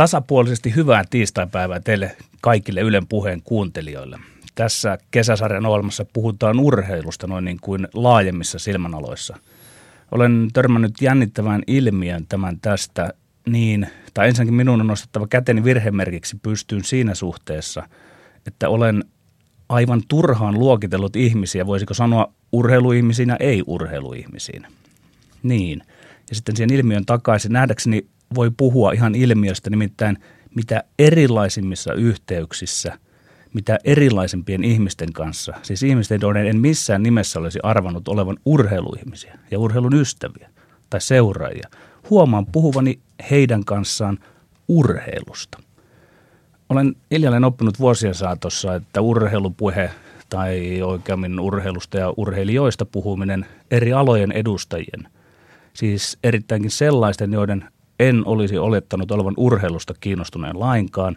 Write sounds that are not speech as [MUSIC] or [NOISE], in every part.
Tasapuolisesti hyvää tiistaipäivää teille kaikille Ylen puheen kuuntelijoille. Tässä kesäsarjan ohjelmassa puhutaan urheilusta noin niin kuin laajemmissa silmänaloissa. Olen törmännyt jännittävään ilmiön tämän tästä niin, tai ensinnäkin minun on nostettava käteni virhemerkiksi pystyyn siinä suhteessa, että olen aivan turhaan luokitellut ihmisiä, voisiko sanoa urheiluihmisiin ja ei-urheiluihmisiin. Niin. Ja sitten siihen ilmiön takaisin nähdäkseni voi puhua ihan ilmiöstä, nimittäin mitä erilaisimmissa yhteyksissä, mitä erilaisimpien ihmisten kanssa, siis ihmisten, joiden en missään nimessä olisi arvannut olevan urheiluihmisiä ja urheilun ystäviä tai seuraajia, huomaan puhuvani heidän kanssaan urheilusta. Olen hiljalleen oppinut vuosien saatossa, että urheilupuhe tai oikeammin urheilusta ja urheilijoista puhuminen eri alojen edustajien, siis erittäinkin sellaisten, joiden en olisi olettanut olevan urheilusta kiinnostuneen lainkaan,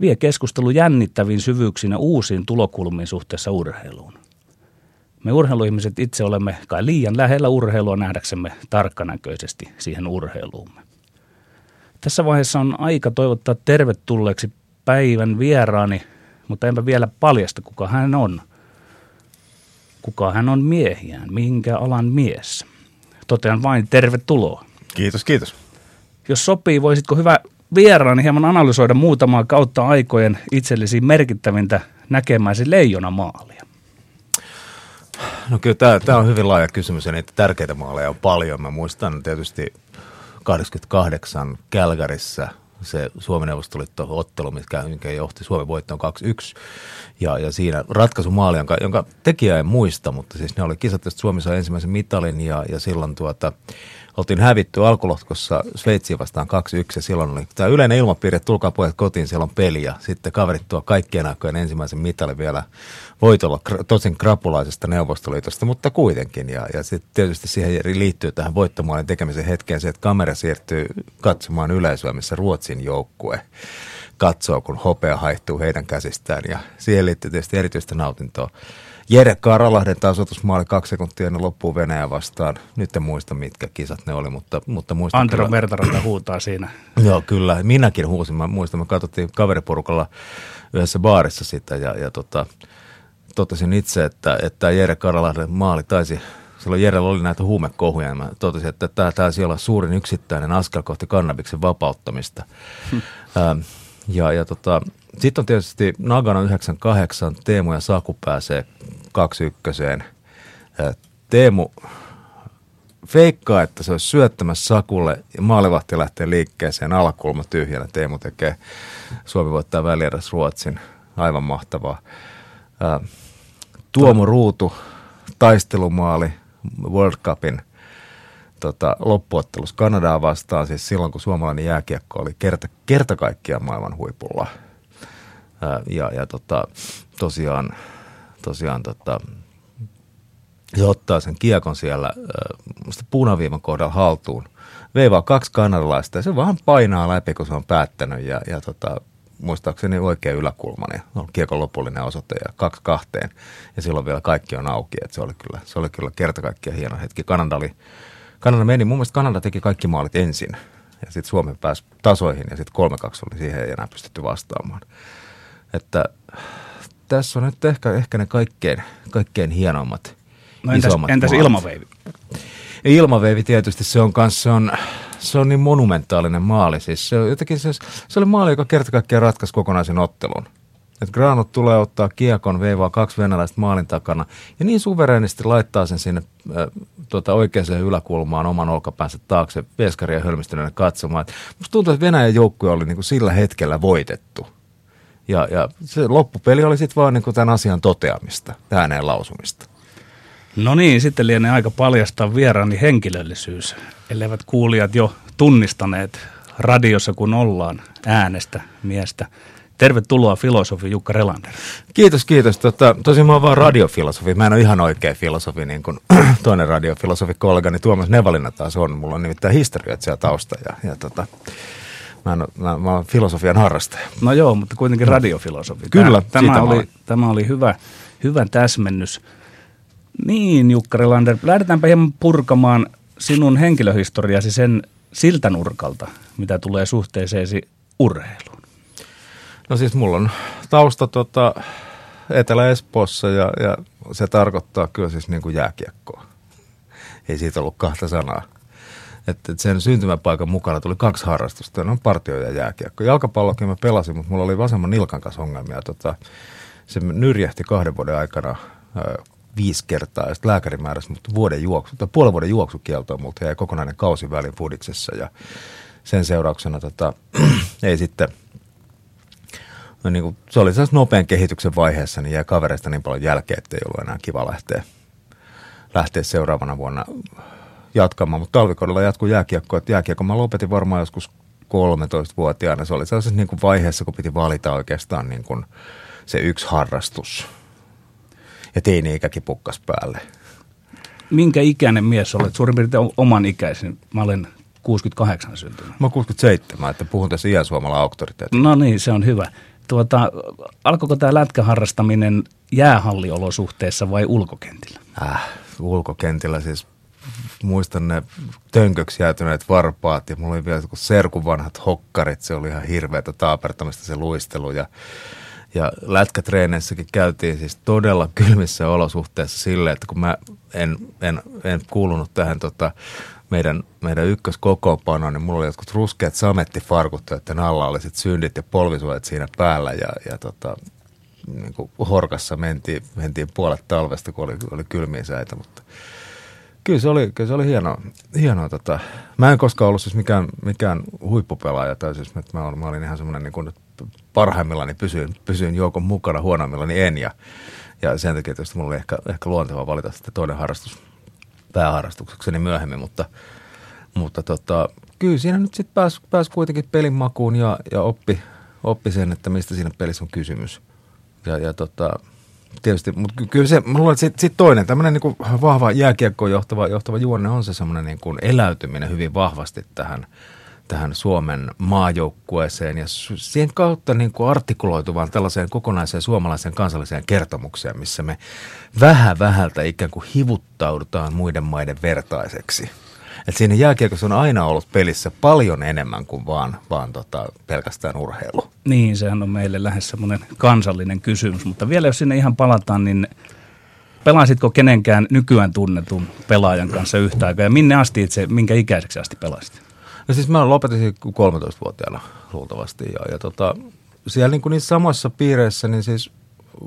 vie keskustelu jännittäviin syvyyksiin ja uusiin tulokulmiin suhteessa urheiluun. Me urheiluihmiset itse olemme kai liian lähellä urheilua nähdäksemme tarkkanäköisesti siihen urheiluumme. Tässä vaiheessa on aika toivottaa tervetulleeksi päivän vieraani, mutta enpä vielä paljasta, kuka hän on. Kuka hän on miehiään, minkä alan mies. Totean vain tervetuloa. Kiitos, kiitos. Jos sopii, voisitko hyvä vieraani hieman analysoida muutamaa kautta aikojen itsellesi merkittävintä näkemäsi leijonamaalia? No kyllä tämä, on hyvin laaja kysymys ja niitä tärkeitä maaleja on paljon. Mä muistan tietysti 88 Kälkärissä se Suomen neuvostoliitto ottelu, mikä, johti Suomen voittoon 2-1. Ja, ja siinä ratkaisumaali, jonka, jonka tekijä ei muista, mutta siis ne oli kisat, josta ensimmäisen mitalin ja, ja silloin tuota, oltiin hävitty alkulohkossa Sveitsiin vastaan 2-1 ja silloin oli tämä yleinen ilmapiiri, että tulkaa pojat kotiin, siellä on peli ja sitten kaverit tuo kaikkien aikojen ensimmäisen mitalin vielä voitolla, tosin krapulaisesta Neuvostoliitosta, mutta kuitenkin. Ja, ja sitten tietysti siihen liittyy tähän voittomaalin tekemisen hetkeen se, että kamera siirtyy katsomaan yleisöä, missä Ruotsin joukkue katsoo, kun hopea haihtuu heidän käsistään ja siihen liittyy tietysti erityistä nautintoa. Jere Karalahden tasoitusmaali kaksi sekuntia ennen loppuun Venäjä vastaan. Nyt en muista, mitkä kisat ne oli, mutta, mutta muistan Antero kyllä. Mertaranta huutaa siinä. [CLEARS THROAT] Joo, kyllä. Minäkin huusin. Mä muistan, me katsottiin kaveriporukalla yhdessä baarissa sitä ja, ja tota, totesin itse, että, että Jere Karalahden maali taisi silloin Jerellä oli näitä huumekohuja, ja mä totesin, että tämä taisi olla suurin yksittäinen askel kohti kannabiksen vapauttamista. Hmm. Ähm, ja, ja tota, sitten on tietysti Nagano 98, Teemu ja Saku pääsee 21. Teemu feikkaa, että se olisi syöttämässä Sakulle ja maalivahti lähtee liikkeeseen alakulma tyhjänä. Teemu tekee, Suomi voittaa välieräs Ruotsin. Aivan mahtavaa. Tuomo Ruutu, taistelumaali World Cupin tota, loppuottelussa Kanadaa vastaan, siis silloin kun suomalainen jääkiekko oli kerta, kerta kaikkiaan maailman huipulla. Ää, ja ja tota, tosiaan, tosiaan tota, se ottaa sen kiekon siellä äh, punaviivan kohdalla haltuun. Veivaa kaksi kanadalaista ja se vaan painaa läpi, kun se on päättänyt ja, ja tota, muistaakseni oikein yläkulman ja on kiekon lopullinen osoite ja kaksi kahteen ja silloin vielä kaikki on auki. Et se, oli kyllä, se oli kyllä kerta kaikkiaan hieno hetki. Kanada, oli, Kanada meni, mun mielestä Kanada teki kaikki maalit ensin ja sitten Suomi pääsi tasoihin ja sitten 3-2 oli siihen ei enää pystytty vastaamaan. Että tässä on nyt ehkä, ehkä ne kaikkein, kaikkein hienommat No entäs, isommat entäs maalit. ilmaveivi? Ilmaveivi tietysti se on kanssa, se on, se on niin monumentaalinen maali. Siis se, on jotenkin se, se oli maali, joka kerta kaikkiaan ratkaisi kokonaisen ottelun. Et Granot tulee ottaa kiekon, veivaa kaksi venäläistä maalin takana ja niin suvereenisti laittaa sen sinne äh, tuota, oikeaan yläkulmaan oman olkapäänsä taakse veskaria hölmistyneenä katsomaan. Et musta tuntuu, että Venäjän joukkue oli niin kuin sillä hetkellä voitettu. Ja, ja se loppupeli oli sitten vaan niin kuin tämän asian toteamista, ääneen lausumista. No niin, sitten lienee aika paljastaa vieraani henkilöllisyys, elleivät kuulijat jo tunnistaneet radiossa, kun ollaan äänestä miestä. Tervetuloa filosofi Jukka Relander. Kiitos, kiitos. Tota, tosin mä oon vaan radiofilosofi. Mä en ole ihan oikea filosofi, niin kuin [CLEARS THROAT] toinen radiofilosofi kollegani Tuomas Nevalina taas on. Mulla on nimittäin historioitsija tausta ja, ja tota, mä, en, mä, mä oon filosofian harrastaja. No joo, mutta kuitenkin radiofilosofi. Kyllä, tämä, tämä, oli, tämä oli hyvä, hyvä täsmennys. Niin, Jukka Relander, lähdetäänpä hieman purkamaan sinun henkilöhistoriasi sen siltä nurkalta, mitä tulee suhteeseesi urheiluun. No siis mulla on tausta tota, Etelä-Espoossa ja, ja se tarkoittaa kyllä siis niin kuin jääkiekkoa. Ei siitä ollut kahta sanaa. Että et sen syntymäpaikan mukana tuli kaksi harrastusta, no partio ja jääkiekko. Jalkapallokin mä pelasin, mutta mulla oli vasemman nilkan kanssa ongelmia. Tota, se nyrjähti kahden vuoden aikana ö, viisi kertaa ja sitten lääkäri määräsi mut vuoden juoksu, tai puolen vuoden juoksukieltoon, mutta jäi kokonainen kausi välin fudiksessa ja sen seurauksena tota, [CLEARS THROAT] ei sitten – no niin kuin, se oli sellaisen nopean kehityksen vaiheessa, niin jäi kavereista niin paljon jälkeen, että ei ollut enää kiva lähteä, lähteä seuraavana vuonna jatkamaan. Mutta talvikaudella jatkuu jääkiekko, että jääkiekko mä lopetin varmaan joskus 13-vuotiaana. Se oli sellaisessa niin kuin vaiheessa, kun piti valita oikeastaan niin kuin se yksi harrastus. Ja teini-ikäkin pukkas päälle. Minkä ikäinen mies olet? Suurin piirtein oman ikäisen. Mä olen 68 syntynyt. Mä oon 67, että puhun tässä iän suomalla auktoriteetilla. No niin, se on hyvä. Tuota, alkoiko tämä lätkäharrastaminen jäähalliolosuhteessa vai ulkokentillä? Äh, ulkokentillä siis muistan ne tönköksi jäätyneet varpaat ja mulla oli vielä serkun vanhat hokkarit. Se oli ihan hirveätä taapertamista se luistelu ja, ja lätkätreeneissäkin käytiin siis todella kylmissä olosuhteissa sille, että kun mä en, en, en kuulunut tähän tota, meidän, meidän ykköskokoonpanoon, niin mulla oli jotkut ruskeat samettifarkut, että alla oli sitten syndit ja polvisuojat siinä päällä ja, ja tota, niin kuin horkassa mentiin, mentiin puolet talvesta, kun oli, oli kylmiä säitä, mutta kyllä se oli, kyllä se oli hienoa. hienoa tota. Mä en koskaan ollut siis mikään, mikään huippupelaaja, tai siis mä, mä, olin, mä olin ihan semmoinen niin kuin parhaimmillani pysyin, pysyin joukon mukana, huonoimmillani en, ja, ja sen takia tietysti mulla oli ehkä, ehkä luontevaa valita sitten toinen harrastus pääharrastuksekseni myöhemmin, mutta, mutta tota, kyllä siinä nyt sitten pääsi pääs kuitenkin pelin makuun ja, ja oppi, oppi sen, että mistä siinä pelissä on kysymys. Ja, ja tota, tietysti, mutta kyllä se, mä luulen, että sitten sit toinen tämmöinen niin vahva jääkiekkoon johtava, johtava juonne on se semmoinen niin kuin eläytyminen hyvin vahvasti tähän – tähän Suomen maajoukkueeseen ja siihen kautta niin kuin artikuloituvaan tällaiseen kokonaiseen suomalaiseen kansalliseen kertomukseen, missä me vähän vähältä ikään kuin hivuttaudutaan muiden maiden vertaiseksi. Et siinä jääkiekossa on aina ollut pelissä paljon enemmän kuin vaan, vaan tota, pelkästään urheilu. Niin, sehän on meille lähes semmoinen kansallinen kysymys, mutta vielä jos sinne ihan palataan, niin pelasitko kenenkään nykyään tunnetun pelaajan kanssa yhtä aikaa ja minne asti itse, minkä ikäiseksi asti pelasit? No siis mä lopetin 13-vuotiaana luultavasti ja, ja tota, siellä niin kuin niissä samoissa piireissä, niin siis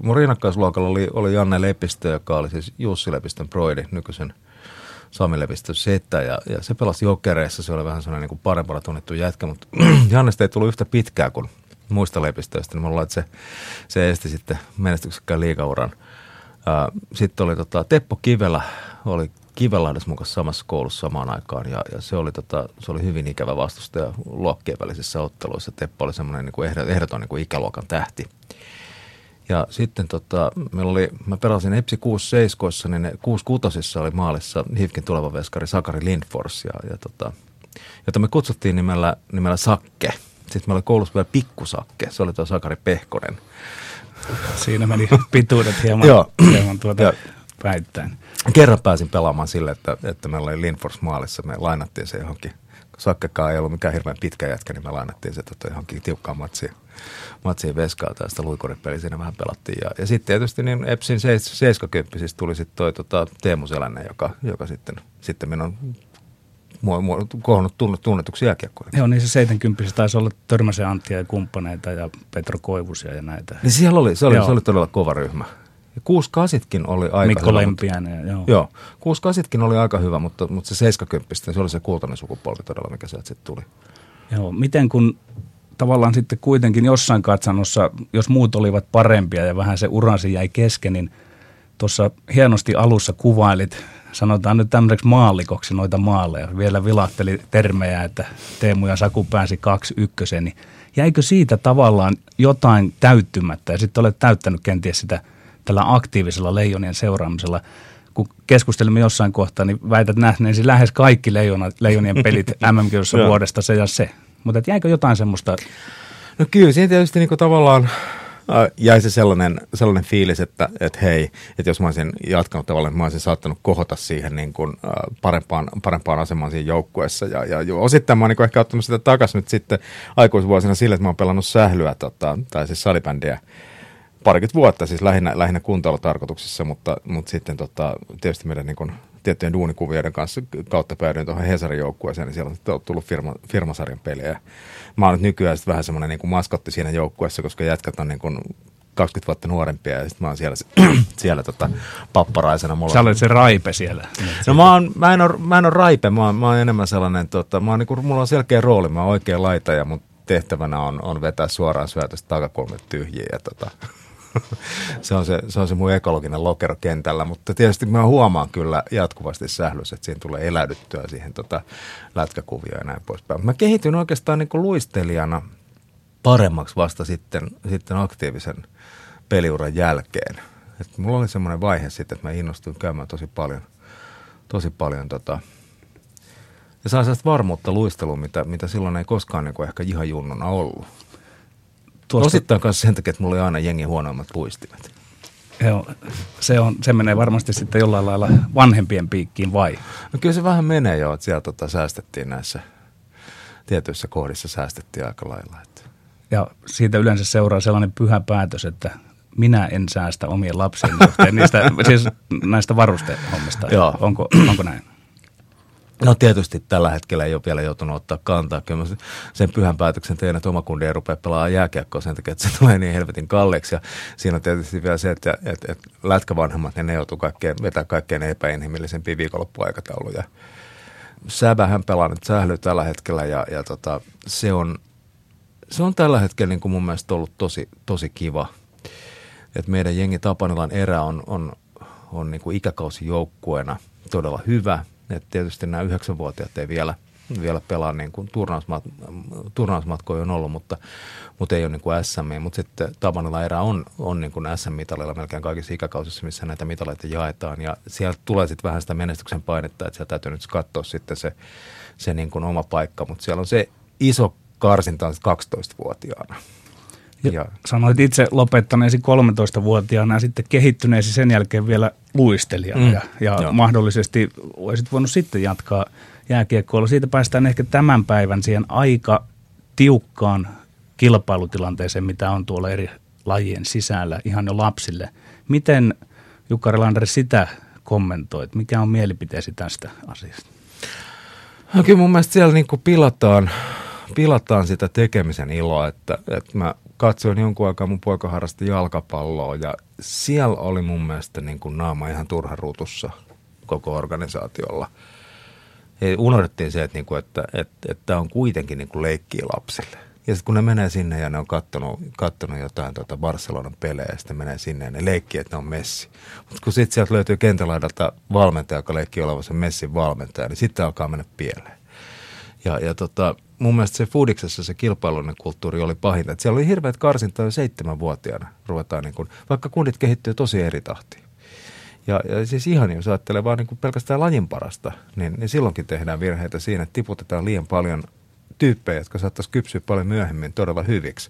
mun rinnakkaisluokalla oli, oli Janne Lepistö, joka oli siis Jussi Lepistön proidi, nykyisen Sami Lepistön setä ja, ja se pelasi jokereissa, se oli vähän sellainen niin kuin parempana tunnettu jätkä, mutta [CLEARS THROAT] Jannesta ei tullut yhtä pitkää kuin muista Lepistöistä, niin mulla että se, se esti sitten menestyksekkään liikauran. Sitten oli tota, Teppo Kivelä, oli Kivelahdessa mukaan samassa koulussa samaan aikaan ja, ja se, oli tota, se oli hyvin ikävä vastustaja luokkien välisissä otteluissa. Teppo oli semmoinen niin ehdoton niin kuin ikäluokan tähti. Ja sitten tota, meillä oli, mä pelasin Epsi 67, niin 66 oli maalissa Hifkin tuleva veskari Sakari Lindfors, ja, ja tota, jota me kutsuttiin nimellä, nimellä Sakke. Sitten meillä oli koulussa vielä Pikkusakke, se oli tuo Sakari Pehkonen. Siinä meni pituudet hieman, hieman tuota päittäin. Kerran pääsin pelaamaan sille, että, että meillä oli Linfors maalissa, me lainattiin se johonkin. Sakkakaan ei ollut mikään hirveän pitkä jätkä, niin me lainattiin se tota, johonkin tiukkaan matsiin, matsiin veskaa tai sitä luikuripeliä siinä vähän pelattiin. Ja, ja sitten tietysti niin Epsin 70 siis tuli sitten toi tota, Teemu Selänne, joka, joka sitten, sitten minun on kohonnut tunnetuksi jääkiekkoja. Joo, niin se 70 taisi olla Törmäsen Anttia ja kumppaneita ja Petro Koivusia ja näitä. Niin siellä oli, se oli, se oli todella kova ryhmä. Ja 68 oli aika Mikko hyvä. Lempiäinen, joo. Joo, 68 oli aika hyvä, mutta, mutta se 70 se oli se kultainen sukupolvi todella, mikä sieltä sitten tuli. Joo, miten kun tavallaan sitten kuitenkin jossain katsannossa, jos muut olivat parempia ja vähän se uransi jäi kesken, niin tuossa hienosti alussa kuvailit sanotaan nyt tämmöiseksi maallikoksi noita maaleja. Vielä vilahteli termejä, että Teemu ja Saku pääsi kaksi ykkösen, niin jäikö siitä tavallaan jotain täyttymättä ja sitten olet täyttänyt kenties sitä tällä aktiivisella leijonien seuraamisella. Kun keskustelimme jossain kohtaa, niin väität nähneesi lähes kaikki leijona, leijonien pelit [LAUGHS] mm vuodesta se ja se. Mutta jäikö jotain semmoista? No kyllä, siinä tietysti niin tavallaan jäi se sellainen, sellainen fiilis, että, että hei, että jos mä olisin jatkanut tavallaan, mä olisin saattanut kohota siihen niin kuin, parempaan, parempaan asemaan siinä joukkueessa. Ja, ja osittain mä oon niin ehkä ottanut sitä takaisin nyt sitten aikuisvuosina sille, että mä oon pelannut sählyä, tota, tai siis salibändiä parikymmentä vuotta, siis lähinnä, lähinnä kuntoilutarkoituksissa, mutta, mutta sitten tota, tietysti meidän niin kuin, tiettyjen duunikuvioiden kanssa kautta päädyin tuohon Hesarin joukkueeseen, niin siellä on tullut firma, firmasarjan pelejä. Mä oon nyt nykyään vähän semmoinen niin maskotti siinä joukkueessa, koska jätkät on niin kuin 20 vuotta nuorempia ja sitten mä oon siellä, [CLEARS THROAT] siellä tota, papparaisena. Mulla Sä olet se raipe siellä. No mä, oon, mä, en ole, mä en ole raipe, mä oon, mä oon enemmän sellainen, tota, mä oon, niin kuin, mulla on selkeä rooli, mä oon oikea laita ja mun tehtävänä on, on vetää suoraan syötöstä takakulmat tyhjiä ja tota, [LAUGHS] se, on se, se on se mun ekologinen lokero kentällä, mutta tietysti mä huomaan kyllä jatkuvasti sählys, että siinä tulee eläydyttyä siihen tota lätkäkuvioon ja näin poispäin. Mä kehityn oikeastaan niin kuin luistelijana paremmaksi vasta sitten, sitten aktiivisen peliuran jälkeen. Et mulla oli semmoinen vaihe sitten, että mä innostuin käymään tosi paljon, tosi paljon tota, ja sain sellaista varmuutta luisteluun, mitä, mitä silloin ei koskaan niin ehkä ihan junnuna ollut. Tuosta... Osittain kanssa sen takia, että mulla oli aina jengi huonoimmat puistimet. Joo, se, on, se menee varmasti sitten jollain lailla vanhempien piikkiin vai? No kyllä se vähän menee jo, että siellä tota säästettiin näissä tietyissä kohdissa säästettiin aika lailla. Että. Ja siitä yleensä seuraa sellainen pyhä päätös, että minä en säästä omien lapsien niistä, siis näistä varustehommista. Joo. Onko, onko näin? No tietysti tällä hetkellä ei ole vielä joutunut ottaa kantaa. Kyllä mä sen pyhän päätöksen tein, että oma kundi ei rupea pelaamaan jääkiekkoa sen takia, että se [LAUGHS] tulee niin helvetin kalleeksi. Ja siinä on tietysti vielä se, että, että, että lätkävanhemmat, niin ne joutuu kaikkeen, vetää kaikkein epäinhimillisempiä viikonloppuaikatauluja. Säbähän pelaa nyt sähly tällä hetkellä ja, ja tota, se, on, se on tällä hetkellä niin kuin mun mielestä ollut tosi, tosi kiva. Että meidän jengi Tapanilan erä on, on, on niin kuin ikäkausijoukkueena todella hyvä – et tietysti nämä yhdeksänvuotiaat ei vielä, vielä pelaa niin kuin turnausmat, turnausmatkoja on ollut, mutta, mutta ei ole niin kuin SM. Mutta sitten Tavanilla erä on, on niin kuin SM-mitalilla melkein kaikissa ikäkausissa, missä näitä mitaleita jaetaan. Ja sieltä tulee sitten vähän sitä menestyksen painetta, että sieltä täytyy nyt katsoa sitten se, se niin kuin oma paikka. Mutta siellä on se iso karsinta 12-vuotiaana. Ja, ja sanoit itse lopettaneesi 13-vuotiaana ja sitten kehittyneesi sen jälkeen vielä luistelijana mm. ja, ja mahdollisesti olisit voinut sitten jatkaa jääkiekkoilla. Siitä päästään ehkä tämän päivän siihen aika tiukkaan kilpailutilanteeseen, mitä on tuolla eri lajien sisällä ihan jo lapsille. Miten Jukka Relander sitä kommentoit? Mikä on mielipiteesi tästä asiasta? No kyllä mun mielestä siellä niin pilataan, pilataan sitä tekemisen iloa, että, että mä katsoin jonkun aikaa mun poika harrasti jalkapalloa ja siellä oli mun mielestä niin kuin naama ihan turha ruutussa koko organisaatiolla. Ja unohdettiin se, että, niin kuin, että, että, että on kuitenkin niin kuin leikkiä lapsille. Ja sitten kun ne menee sinne ja ne on kattonut, kattonut jotain tuota Barcelonan pelejä ja sitten menee sinne ja ne leikkii, että ne on Messi. Mutta kun sitten sieltä löytyy kentälaidalta valmentaja, joka leikkii olevansa Messin valmentaja, niin sitten alkaa mennä pieleen. Ja, ja tota, mun mielestä se Fudiksessa se kilpailullinen kulttuuri oli pahinta. Että siellä oli hirveät karsinta jo seitsemänvuotiaana. Ruvetaan niin kuin, vaikka kundit kehittyy tosi eri tahtiin. Ja, ja siis ihan jos ajattelee vaan niin kuin pelkästään lajin parasta, niin, niin silloinkin tehdään virheitä siinä, että tiputetaan liian paljon tyyppejä, jotka saattaisi kypsyä paljon myöhemmin todella hyviksi.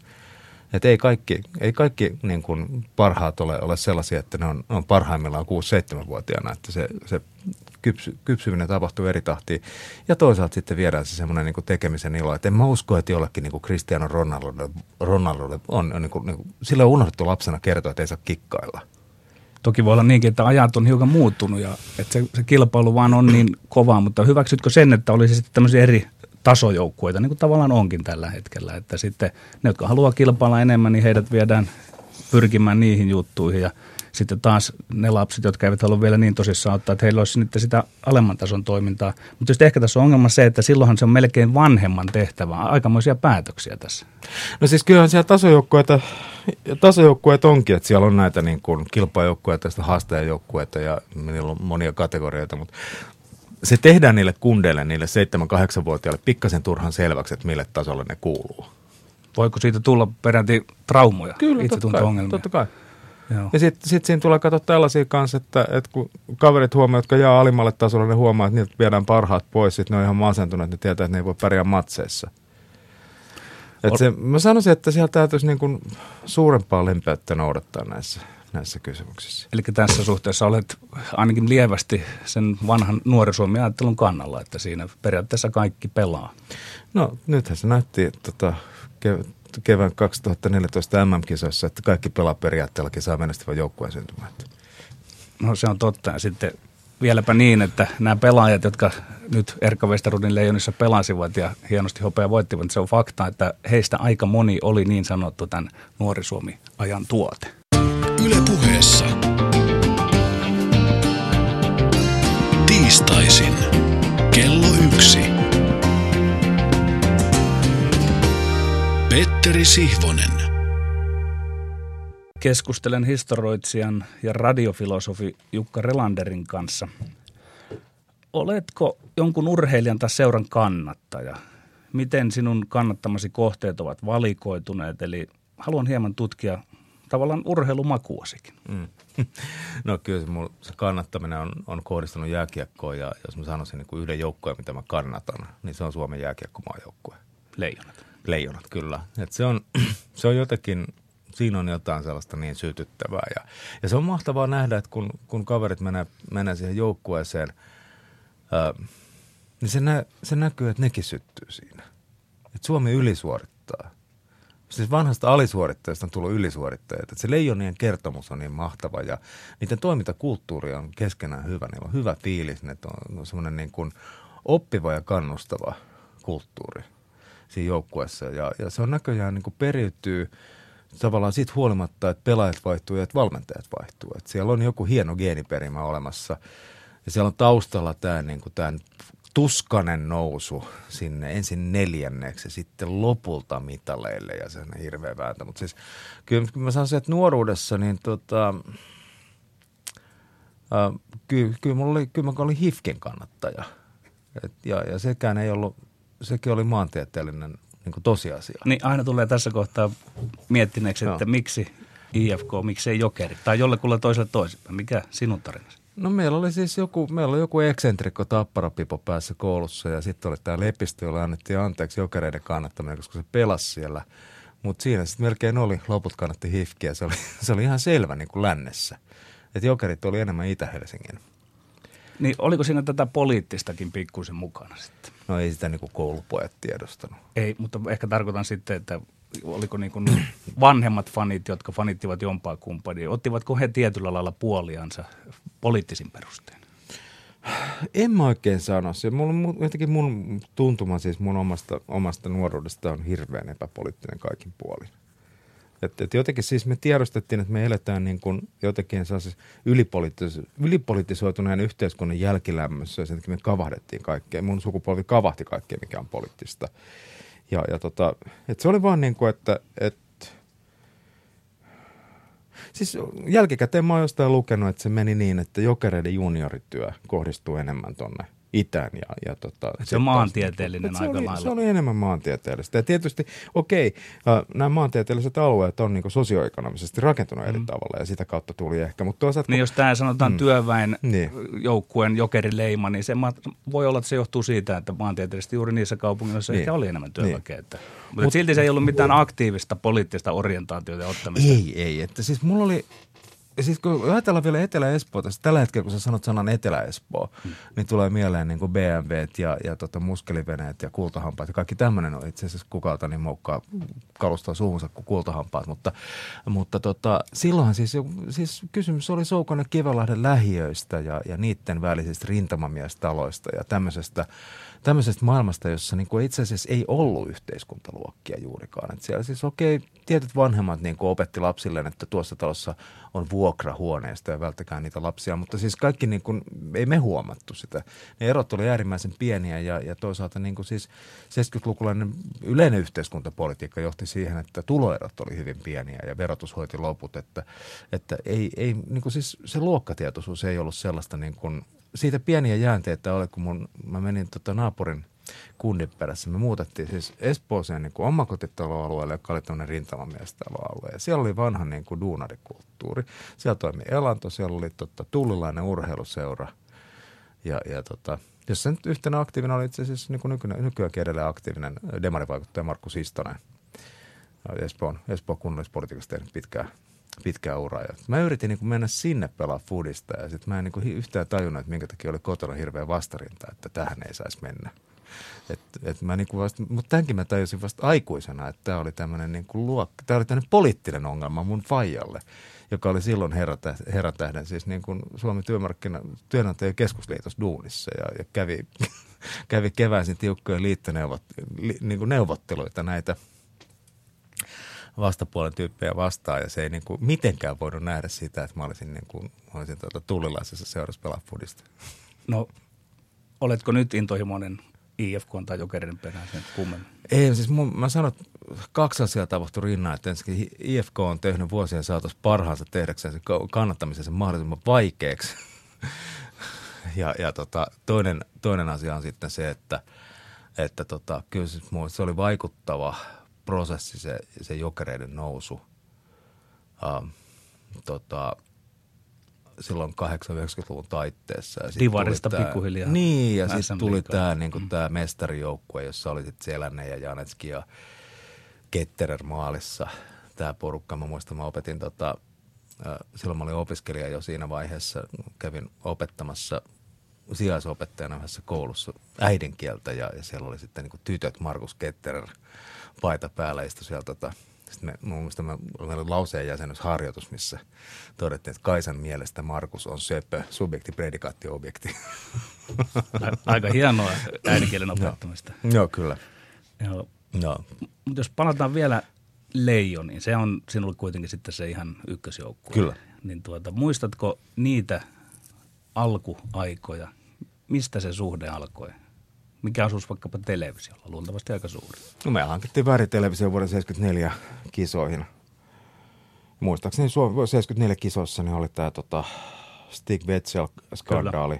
Että ei kaikki, ei kaikki niin kuin parhaat ole, ole sellaisia, että ne on, on parhaimmillaan 6-7-vuotiaana, että se, se kypsy, kypsyminen tapahtuu eri tahtiin. Ja toisaalta sitten viedään se semmoinen niin tekemisen ilo. Että en mä usko, että jollekin niin Cristiano Ronaldo, Ronaldo on, on niin kuin, niin kuin, sillä on unohdettu lapsena kertoa, että ei saa kikkailla. Toki voi olla niinkin, että ajat on hiukan muuttunut ja että se, se kilpailu vaan on niin kova, mutta hyväksytkö sen, että olisi sitten tämmöisiä eri tasojoukkueita, niin kuin tavallaan onkin tällä hetkellä, että sitten ne, jotka haluaa kilpailla enemmän, niin heidät viedään pyrkimään niihin juttuihin ja sitten taas ne lapset, jotka eivät halua vielä niin tosissaan ottaa, että heillä olisi nyt sitä alemman tason toimintaa. Mutta just ehkä tässä on ongelma se, että silloinhan se on melkein vanhemman tehtävä, aikamoisia päätöksiä tässä. No siis kyllähän siellä tasojoukkueita, tasojoukkueet onkin, että siellä on näitä niin kuin kilpajoukkueita, haastajajoukkueita ja niillä on monia kategorioita, mutta se tehdään niille kundeille, niille 7-8-vuotiaille pikkasen turhan selväksi, että mille tasolle ne kuuluu. Voiko siitä tulla peräti traumoja, Kyllä, totta kai, totta kai. Joo. Ja sitten sit siinä tulee katsoa tällaisia kanssa, että, että kun kaverit huomaa, jotka jää alimmalle tasolle, ne huomaa, että niiltä viedään parhaat pois, sitten ne on ihan masentuneet, ne tietää, että ne ei voi pärjää matseissa. Et se, mä sanoisin, että siellä täytyisi niin kuin suurempaa lempeyttä noudattaa näissä, näissä kysymyksissä. Eli tässä suhteessa olet ainakin lievästi sen vanhan nuorisuomi ajattelun kannalla, että siinä periaatteessa kaikki pelaa. No nythän se näytti tota, kevään 2014 MM-kisoissa, että kaikki pelaa periaatteellakin saa menestyvän joukkueen syntymään. No se on totta. Ja sitten vieläpä niin, että nämä pelaajat, jotka nyt Erkka Westerudin leijonissa pelasivat ja hienosti hopea voittivat, niin se on fakta, että heistä aika moni oli niin sanottu tämän Nuori Suomi-ajan tuote. Ylepuheessa tiistaisin Petteri Sihvonen. Keskustelen historioitsijan ja radiofilosofi Jukka Relanderin kanssa. Oletko jonkun urheilijan tai seuran kannattaja? Miten sinun kannattamasi kohteet ovat valikoituneet? Eli haluan hieman tutkia tavallaan urheilumakuosikin. Mm. [LAUGHS] No kyllä se, mun, se kannattaminen on, on kohdistunut jääkiekkoon ja jos mä sanoisin niin kuin yhden joukkueen, mitä mä kannatan, niin se on Suomen jääkiekkomaajoukkue. Leijonat. Leijonat, kyllä. Et se, on, [CLEARS THROAT] se on jotenkin, siinä on jotain sellaista niin sytyttävää. Ja, ja se on mahtavaa nähdä, että kun, kun kaverit menee, menee siihen joukkueeseen, ää, niin se, nä, se näkyy, että nekin syttyy siinä. Et Suomi ylisuorittaa. Siis vanhasta alisuorittajasta on tullut ylisuorittajat. Että se leijonien kertomus on niin mahtava ja niiden toimintakulttuuri on keskenään hyvä. Niillä on hyvä fiilis, ne on, on semmoinen niin kuin oppiva ja kannustava kulttuuri siinä joukkueessa. Ja, ja se on näköjään niin periytyy tavallaan siitä huolimatta, että pelaajat vaihtuu ja että valmentajat vaihtuu. Että siellä on joku hieno geeniperimä olemassa ja siellä on taustalla tämä, niin kuin tämä tuskanen nousu sinne ensin neljänneksi ja sitten lopulta mitaleille ja se on hirveä vääntö. Mutta siis kyllä, mä sanoisin, että nuoruudessa niin tota, äh, kyllä, kyllä, mulla oli, kyllä mä olin HIFKen kannattaja. Et, ja, ja sekään ei ollut sekin oli maantieteellinen niin kuin tosiasia. Niin aina tulee tässä kohtaa miettineeksi, että no. miksi IFK, miksei Jokeri tai jollekulla toiselle toisinpäin. Mikä sinun tarinasi? No meillä oli siis joku, meillä oli joku eksentrikko tapparapipo päässä koulussa ja sitten oli tämä Lepistö, jolle annettiin anteeksi jokereiden kannattaminen, koska se pelasi siellä. Mutta siinä sitten melkein oli, loput kannatti hifkiä. Se oli, [LAUGHS] se oli ihan selvä niin kuin lännessä. Että jokerit oli enemmän Itä-Helsingin. Niin oliko siinä tätä poliittistakin pikkuisen mukana sitten? No ei sitä niin kuin koulupojat tiedostanut. Ei, mutta ehkä tarkoitan sitten, että oliko niin kuin [CLEARS THROAT] vanhemmat fanit, jotka fanittivat jompaa kumppania, ottivatko he tietyllä lailla puoliansa poliittisin perustein? En mä oikein sano. Se, mulla, jotenkin mun tuntuma siis mun omasta, omasta nuoruudesta on hirveän epäpoliittinen kaikin puolin. Et, et jotenkin siis me tiedostettiin, että me eletään niin kuin jotenkin ylipolitis- ylipolitisoituneen yhteiskunnan jälkilämmössä ja sen me kavahdettiin kaikkea. Mun sukupolvi kavahti kaikkea, mikä on poliittista. Ja, ja tota, et se oli vaan niin kuin, että, että Siis jälkikäteen mä oon jostain lukenut, että se meni niin, että jokereiden juniorityö kohdistuu enemmän tonne – itään. Ja, ja tota, se on maantieteellinen aika oli, lailla. Se oli enemmän maantieteellistä. Ja tietysti, okei, okay, nämä maantieteelliset alueet on niin sosioekonomisesti rakentunut mm. eri tavalla ja sitä kautta tuli ehkä. Mutta toisaalta, niin jos tämä sanotaan mm, työväen niin. joukkueen jokerileima, niin se voi olla, että se johtuu siitä, että maantieteellisesti juuri niissä kaupungeissa niin. ehkä oli enemmän työväkeä. Niin. Että, mutta Mut, silti se ei ollut mitään aktiivista poliittista orientaatiota ottamista. Ei, ei. Että siis mulla oli, ja sitten kun ajatellaan vielä Etelä-Espoota, tällä hetkellä kun sä sanot sanan Etelä-Espoo, hmm. niin tulee mieleen niin kuin BMWt ja, ja tota muskeliveneet ja kultahampaat ja kaikki tämmöinen on itse asiassa kukalta niin moukkaa kalustaa suuhunsa kuin kultahampaat, mutta, mutta tota, silloinhan siis, siis kysymys oli Soukonen Kivelahden lähiöistä ja, ja niiden välisistä rintamamiestaloista ja tämmöisestä tämmöisestä maailmasta, jossa niin kuin itse asiassa ei ollut yhteiskuntaluokkia juurikaan. Että siellä siis okei, okay, tietyt vanhemmat niin kuin opetti lapsilleen, että tuossa talossa on vuokrahuoneesta ja välttäkään niitä lapsia, mutta siis kaikki niin kuin, ei me huomattu sitä. Ne erot oli äärimmäisen pieniä ja, ja toisaalta niin kuin siis 70-lukulainen yleinen yhteiskuntapolitiikka johti siihen, että tuloerot oli hyvin pieniä ja verotus hoiti loput, että, että ei, ei niin kuin siis se luokkatietoisuus ei ollut sellaista niin kuin, siitä pieniä jäänteitä oli, kun mun, mä menin tota naapurin kunnin perässä. Me muutettiin siis Espooseen niin omakotitaloalueelle, joka oli tämmöinen rintamamiestaloalue. Ja siellä oli vanha niin kuin duunarikulttuuri. Siellä toimi elanto, siellä oli tota, tullilainen urheiluseura. Ja, ja tota, jossa nyt yhtenä aktiivina oli itse asiassa niin kuin nykyään, nykyäänkin edelleen aktiivinen demarivaikuttaja Markku Sistonen. Espoon, Espoon kunnallispolitiikassa tehnyt pitkää pitkää uraa. Mä yritin niin mennä sinne pelaa foodista ja sitten mä en niin kuin yhtään tajunnut, että minkä takia oli kotona hirveä vastarinta, että tähän ei saisi mennä. Et, et mä niin vasta, mutta tämänkin mä tajusin vasta aikuisena, että tämä oli tämmöinen niin oli poliittinen ongelma mun faijalle, joka oli silloin herratähden, siis niin kuin Suomen työmarkkina, työnantajien keskusliitos duunissa ja, ja kävi, [LAUGHS] kävi keväisin tiukkoja liittoneuvot, li, niin neuvotteluita näitä – vastapuolen tyyppejä vastaan ja se ei niin kuin mitenkään voinut nähdä sitä, että mä olisin, niin kuin, olisin tuota tullilaisessa seurassa pelaa fudista. No, oletko nyt intohimoinen IFK tai Jokerin perään sen kummemmin? Ei, siis mun, mä sanon, että kaksi asiaa tapahtui rinnaan, että ensinnäkin IFK on tehnyt vuosien saatossa parhaansa tehdäkseen sen mahdollisimman vaikeaksi. ja ja tota, toinen, toinen asia on sitten se, että, että tota, kyllä se, se oli vaikuttava – prosessi, se, se jokereiden nousu. Uh, tota, silloin 80-90-luvun taitteessa. Ja Divarista tää, pikkuhiljaa. Niin, ja sitten tuli tämä niinku, mm. Tää mestarijoukkue, jossa oli sitten Selänne ja Janetski ja Ketterer maalissa. Tämä porukka, mä muistan, mä opetin tota, silloin mä olin opiskelija jo siinä vaiheessa, kävin opettamassa sijaisopettajana yhdessä koulussa äidinkieltä ja, ja siellä oli sitten niin tytöt Markus Ketterer – paita päällä istui siellä tota, sitten me, mun mielestä me, meillä oli lauseen jäsennysharjoitus, missä todettiin, että Kaisan mielestä Markus on söpö, subjekti, predikaatti, objekti. Aika hienoa äidinkielen opettamista. Joo, Joo kyllä. Joo. Joo. Mutta jos palataan vielä Leijoniin, se on sinulle kuitenkin sitten se ihan ykkösjoukkue. Kyllä. Niin tuota, muistatko niitä alkuaikoja, mistä se suhde alkoi? Mikä osuus vaikkapa televisiolla? Luultavasti aika suuri. No me hankittiin vääritelevisio vuoden 74 kisoihin. Muistaakseni 74 kisoissa niin oli tämä tota Stig Wetzel-skandaali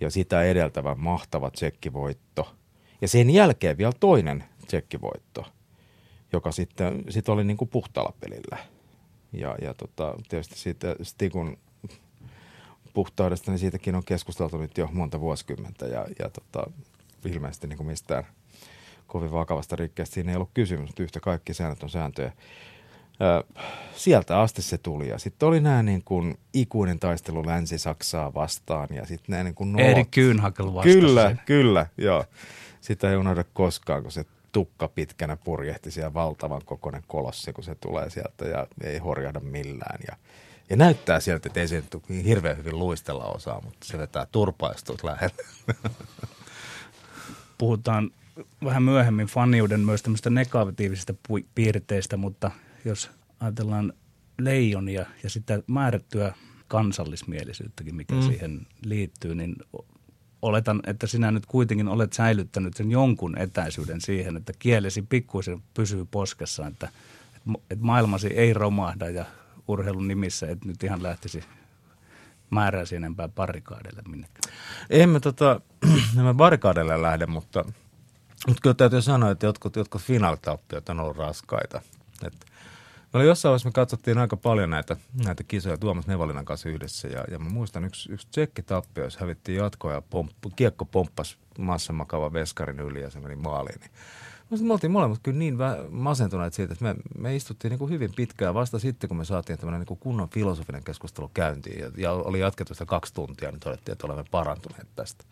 ja sitä edeltävä mahtava tsekkivoitto. Ja sen jälkeen vielä toinen tsekkivoitto, joka sitten sit oli niin kuin puhtaalla pelillä. Ja, ja tota, tietysti siitä Stigun puhtaudesta, niin siitäkin on keskusteltu nyt jo monta vuosikymmentä. Ja, ja tota, ilmeisesti niin kuin mistään kovin vakavasta rikkeestä siinä ei ollut kysymys, mutta yhtä kaikki säännöt on sääntöjä. Ö, sieltä asti se tuli ja sitten oli nämä niin kuin ikuinen taistelu Länsi-Saksaa vastaan ja sitten nämä niin kuin nuot. Erik Kühnhakel vastasi. Kyllä, sen. kyllä, joo. Sitä ei unohda koskaan, kun se tukka pitkänä purjehti siellä valtavan kokoinen kolossi, kun se tulee sieltä ja ei horjahda millään. Ja, ja näyttää sieltä, että ei se hirveän hyvin luistella osaa, mutta se vetää turpaistut lähelle. [LAUGHS] puhutaan vähän myöhemmin faniuden myös tämmöistä negatiivisista piirteistä, mutta jos ajatellaan leijonia ja sitä määrättyä kansallismielisyyttäkin, mikä mm. siihen liittyy, niin oletan, että sinä nyt kuitenkin olet säilyttänyt sen jonkun etäisyyden siihen, että kielesi pikkuisen pysyy poskessa, että, että maailmasi ei romahda ja urheilun nimissä, että nyt ihan lähtisi määräisi enempää barrikaadelle minnekään? Emme tota, [CLEARS THROAT] mä barrikaadelle lähde, mutta, mutta kyllä täytyy sanoa, että jotkut, jotkut finaalitappiot on ollut raskaita. Et, me oli jossain vaiheessa, me katsottiin aika paljon näitä, näitä kisoja Tuomas Nevalinan kanssa yhdessä ja, ja mä muistan yksi, yksi tsekkitappio, jos hävittiin jatkoa ja pomppu, kiekko pomppasi massamakava veskarin yli ja se meni maaliin. Niin me oltiin molemmat kyllä niin masentuneet siitä, että me, me istuttiin niin kuin hyvin pitkään vasta sitten, kun me saatiin tämmöinen niin kunnon filosofinen keskustelu käyntiin. Ja, ja oli jatkettu sitä kaksi tuntia, niin todettiin, että olemme parantuneet tästä.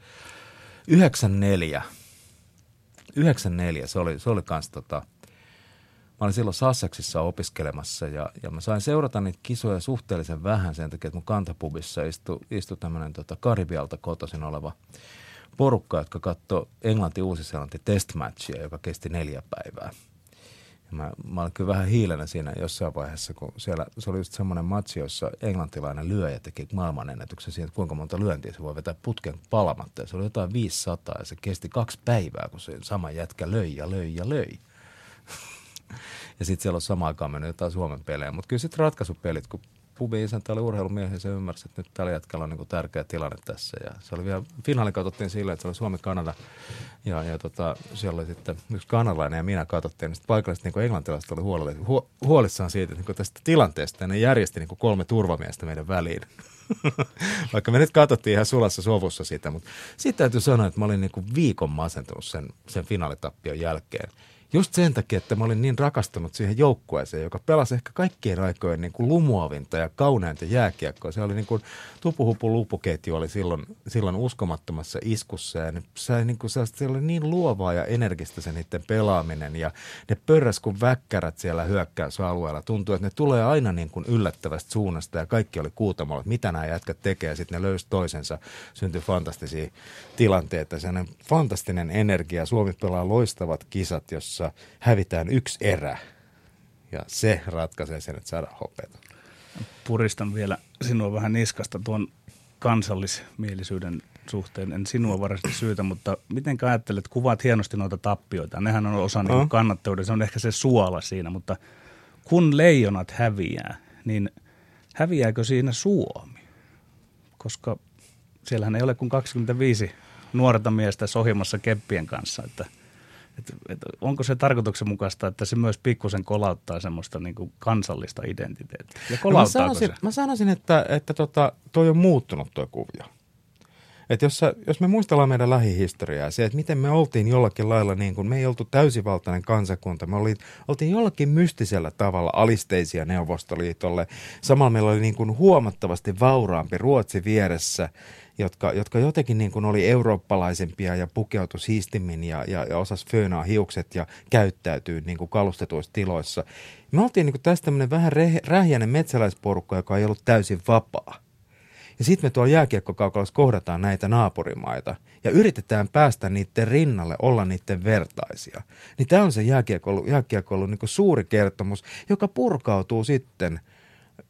94. 94, se oli, se oli kans tota, mä olin silloin Sussexissa opiskelemassa ja, ja mä sain seurata niitä kisoja suhteellisen vähän sen takia, että mun kantapubissa istui, istui tämmöinen tota Karibialta kotoisin oleva porukkaa, jotka katsoi Englanti-Uusi-Seelanti testmatchia, joka kesti neljä päivää. Ja mä, mä olin kyllä vähän hiilenä siinä jossain vaiheessa, kun siellä se oli just semmoinen matsi, jossa englantilainen lyöjä teki maailmanennätyksen siitä, että kuinka monta lyöntiä se voi vetää putken palamatta. Ja se oli jotain 500 ja se kesti kaksi päivää, kun se sama jätkä löi ja löi ja löi. [LAUGHS] ja sitten siellä on samaan aikaan mennyt jotain Suomen pelejä. Mutta kyllä sitten ratkaisupelit, kun pubin isäntä oli urheilumies ja se ymmärsi, että nyt tällä jätkällä on niin kuin tärkeä tilanne tässä. Ja se oli vielä, finaali katsottiin sillä, että se oli Suomi-Kanada ja, ja tota, siellä oli sitten yksi kanalainen ja minä katsottiin. Sitten paikalliset niin englantilaiset oli huolissaan, hu, huolissaan siitä niin tästä tilanteesta ja ne järjesti niin kuin kolme turvamiestä meidän väliin. [LAUGHS] Vaikka me nyt katsottiin ihan sulassa sovussa sitä, mutta sitten täytyy sanoa, että mä olin niin kuin viikon masentunut sen, sen finaalitappion jälkeen. Just sen takia, että mä olin niin rakastunut siihen joukkueeseen, joka pelasi ehkä kaikkien aikojen niin kuin lumuavinta ja kauneinta jääkiekkoa. Se oli niin kuin tupuhupu lupuketju oli silloin, silloin uskomattomassa iskussa ja ne sai niin kuin se oli niin luovaa ja energistä se niiden pelaaminen ja ne pörräs kuin väkkärät siellä hyökkäysalueella. Tuntuu, että ne tulee aina niin kuin yllättävästä suunnasta ja kaikki oli kuutamolla, että mitä nämä jätkät tekee sitten ne löysi toisensa. Syntyi fantastisia tilanteita, sellainen fantastinen energia. Suomi pelaa loistavat kisat, jossa jossa hävitään yksi erä. Ja se ratkaisee sen, että saadaan hopeata. Puristan vielä sinua vähän niskasta tuon kansallismielisyyden suhteen. En sinua varsinaisesti syytä, mutta miten ajattelet, kuvaat hienosti noita tappioita. Nehän on osa no. niin kannattavuuden, se on ehkä se suola siinä, mutta kun leijonat häviää, niin häviääkö siinä Suomi? Koska siellähän ei ole kuin 25 nuorta miestä sohimassa keppien kanssa, että – et, et onko se tarkoituksenmukaista, että se myös pikkusen kolauttaa semmoista niin kuin kansallista identiteettiä? Ja no mä sanoisin, se? Mä sanoisin, että, että tota, toi on muuttunut tuo kuvio. Et jos, sä, jos me muistellaan meidän lähihistoriaa, se, että miten me oltiin jollakin lailla, niin kuin, me ei oltu täysivaltainen kansakunta, me oli, oltiin jollakin mystisellä tavalla alisteisia Neuvostoliitolle. Samalla meillä oli niin kuin huomattavasti vauraampi Ruotsi vieressä jotka, jotka jotenkin niin kuin oli eurooppalaisempia ja pukeutui siistimmin ja, ja, ja osas föönaa hiukset ja käyttäytyy niin kuin kalustetuissa tiloissa. Me oltiin niin kuin tästä tämmöinen vähän rähjäinen metsäläisporukka, joka ei ollut täysin vapaa. Ja sitten me tuolla jääkiekkokaukalossa kohdataan näitä naapurimaita ja yritetään päästä niiden rinnalle, olla niiden vertaisia. Niin tämä on se jääkiekko niin suuri kertomus, joka purkautuu sitten –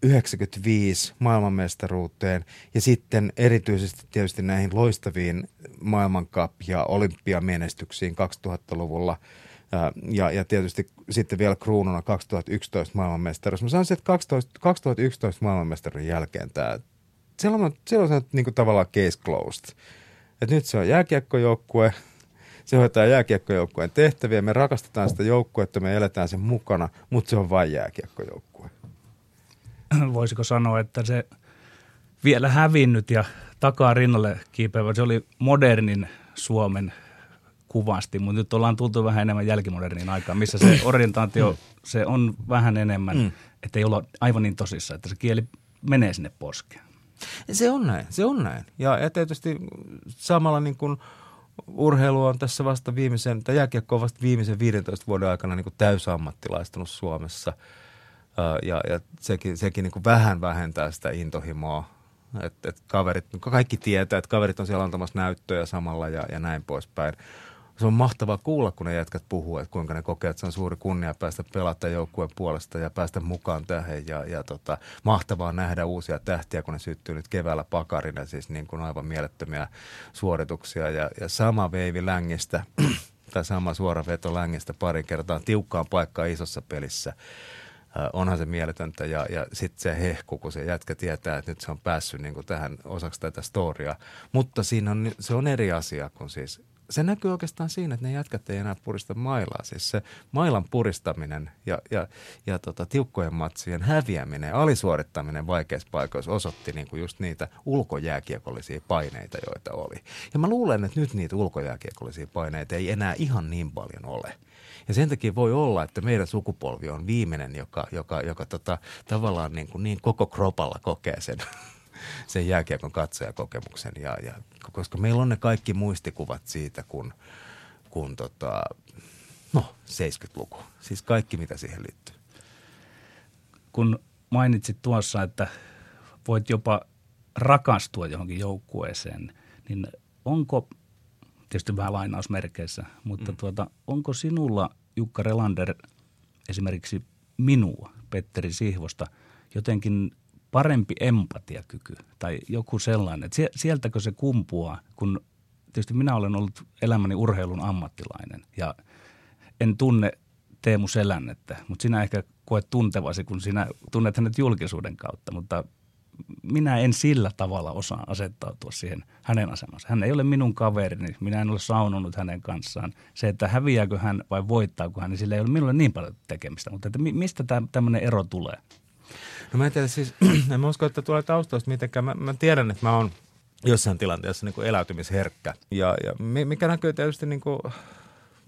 95 maailmanmestaruuteen ja sitten erityisesti tietysti näihin loistaviin maailmankap- ja olympiamenestyksiin 2000-luvulla ja, ja tietysti sitten vielä kruununa 2011 maailmanmestaruus. Mä sanoisin, että 12, 2011 maailmanmestaruuden jälkeen tämä, silloin, on, silloin on niin kuin tavallaan case closed. Et nyt se on jääkiekkojoukkue, se hoitaa jääkiekkojoukkueen tehtäviä, me rakastetaan sitä joukkuetta, me eletään sen mukana, mutta se on vain jääkiekkojoukkue. [CLEARS THROAT] voisiko sanoa, että se vielä hävinnyt ja takaa rinnalle kiipeävä, se oli modernin Suomen kuvasti, mutta nyt ollaan tultu vähän enemmän jälkimodernin aikaan, missä se [CLEARS THROAT] orientaatio, se on vähän enemmän, mm. että ei olla aivan niin tosissa, että se kieli menee sinne poskeen. Se on näin, se on näin. Ja, ja tietysti samalla niin kuin urheilu on tässä vasta viimeisen, tai jääkiekko on vasta viimeisen 15 vuoden aikana niin kuin täysammattilaistunut Suomessa – ja, ja sekin, sekin niin kuin vähän vähentää sitä intohimoa. Et, et kaverit, kaikki tietää, että kaverit on siellä antamassa näyttöjä samalla ja, ja näin poispäin. Se on mahtavaa kuulla, kun ne jätkät puhuu, että kuinka ne kokee, että se on suuri kunnia päästä pelata joukkueen puolesta ja päästä mukaan tähän. Ja, ja tota, mahtavaa nähdä uusia tähtiä, kun ne syttyy nyt keväällä pakarina, siis niin kuin aivan mielettömiä suorituksia. Ja, ja sama veivi längistä, [CLEARS THROAT] tai sama suora veto längistä pari kertaa tiukkaan paikkaan isossa pelissä onhan se mieletöntä ja, ja sitten se hehku, kun se jätkä tietää, että nyt se on päässyt niin kuin tähän osaksi tätä storia. Mutta siinä on, se on eri asia kuin siis se näkyy oikeastaan siinä, että ne jätkät ei enää purista mailaa. Siis se mailan puristaminen ja, ja, ja tota, tiukkojen matsien häviäminen, alisuorittaminen vaikeissa paikoissa osoitti niinku just niitä ulkojääkiekollisia paineita, joita oli. Ja mä luulen, että nyt niitä ulkojääkiekollisia paineita ei enää ihan niin paljon ole. Ja sen takia voi olla, että meidän sukupolvi on viimeinen, joka, joka, joka tota, tavallaan niin, kuin niin koko kropalla kokee sen, [LAUGHS] sen jääkiekon katsojakokemuksen. Ja, ja, koska meillä on ne kaikki muistikuvat siitä, kun, kun tota, no 70-luku. Siis kaikki, mitä siihen liittyy. Kun mainitsit tuossa, että voit jopa rakastua johonkin joukkueeseen, niin onko tietysti vähän lainausmerkeissä, mutta mm. tuota, onko sinulla Jukka Relander esimerkiksi minua, Petteri Sihvosta, jotenkin parempi empatiakyky tai joku sellainen, että sieltäkö se kumpuaa, kun tietysti minä olen ollut elämäni urheilun ammattilainen ja en tunne Teemu Selännettä, mutta sinä ehkä koet tuntevasi, kun sinä tunnet hänet julkisuuden kautta, mutta minä en sillä tavalla osaa asettautua siihen hänen asemansa. Hän ei ole minun kaverini, minä en ole saunonut hänen kanssaan. Se, että häviääkö hän vai voittaako hän, niin sillä ei ole minulle niin paljon tekemistä. Mutta että mistä tämmöinen ero tulee? No mä en tiedä siis, [CLEARS THROAT] en mä usko, että tulee taustasta mitenkään. Mä, mä tiedän, että mä oon jossain tilanteessa niin kuin eläytymisherkkä. Ja, ja mikä näkyy tietysti niin kuin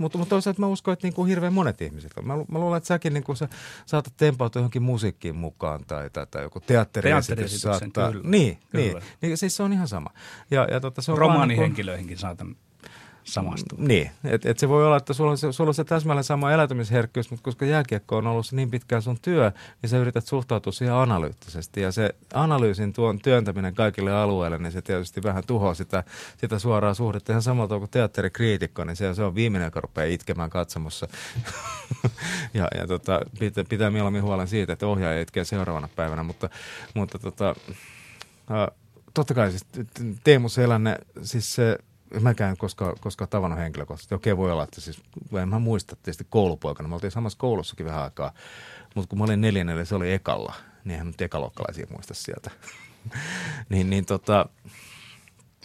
mutta, mutta toisaalta mä uskon, että niin kuin hirveän monet ihmiset. Mä, mä luulen, että säkin niin kuin sä saatat tempautua johonkin musiikkiin mukaan tai, tai, tai joku teatteriesitys saattaa. Kyllä, niin, kyllä. niin, niin, siis se on ihan sama. Ja, ja tota, se on Romaanihenkilöihinkin niin kuin, saatan samastua. Niin, että et se voi olla, että sulla on se, sulla on se täsmälleen sama eläytymisherkkyys, mutta koska jääkiekko on ollut niin pitkään sun työ, niin sä yrität suhtautua siihen analyyttisesti. Ja se analyysin tuon työntäminen kaikille alueille, niin se tietysti vähän tuhoaa sitä, sitä suoraa suhdetta. Ihan samalla kuin teatterikriitikko, niin se, se on viimeinen, joka rupeaa itkemään katsomossa. [LAUGHS] ja ja tota, pitää, pitää mieluummin huolen siitä, että ohjaaja itkee seuraavana päivänä, mutta, mutta tota, uh, totta kai siis Teemu Selänne, siis se mäkään koska, koska tavannut henkilökohtaisesti. Okei, voi olla, että siis, en mä muista tietysti koulupoikana. Me oltiin samassa koulussakin vähän aikaa, mutta kun mä olin neljännelle, se oli ekalla, niin eihän nyt ekaluokkalaisia muista sieltä. [LAUGHS] niin, niin tota...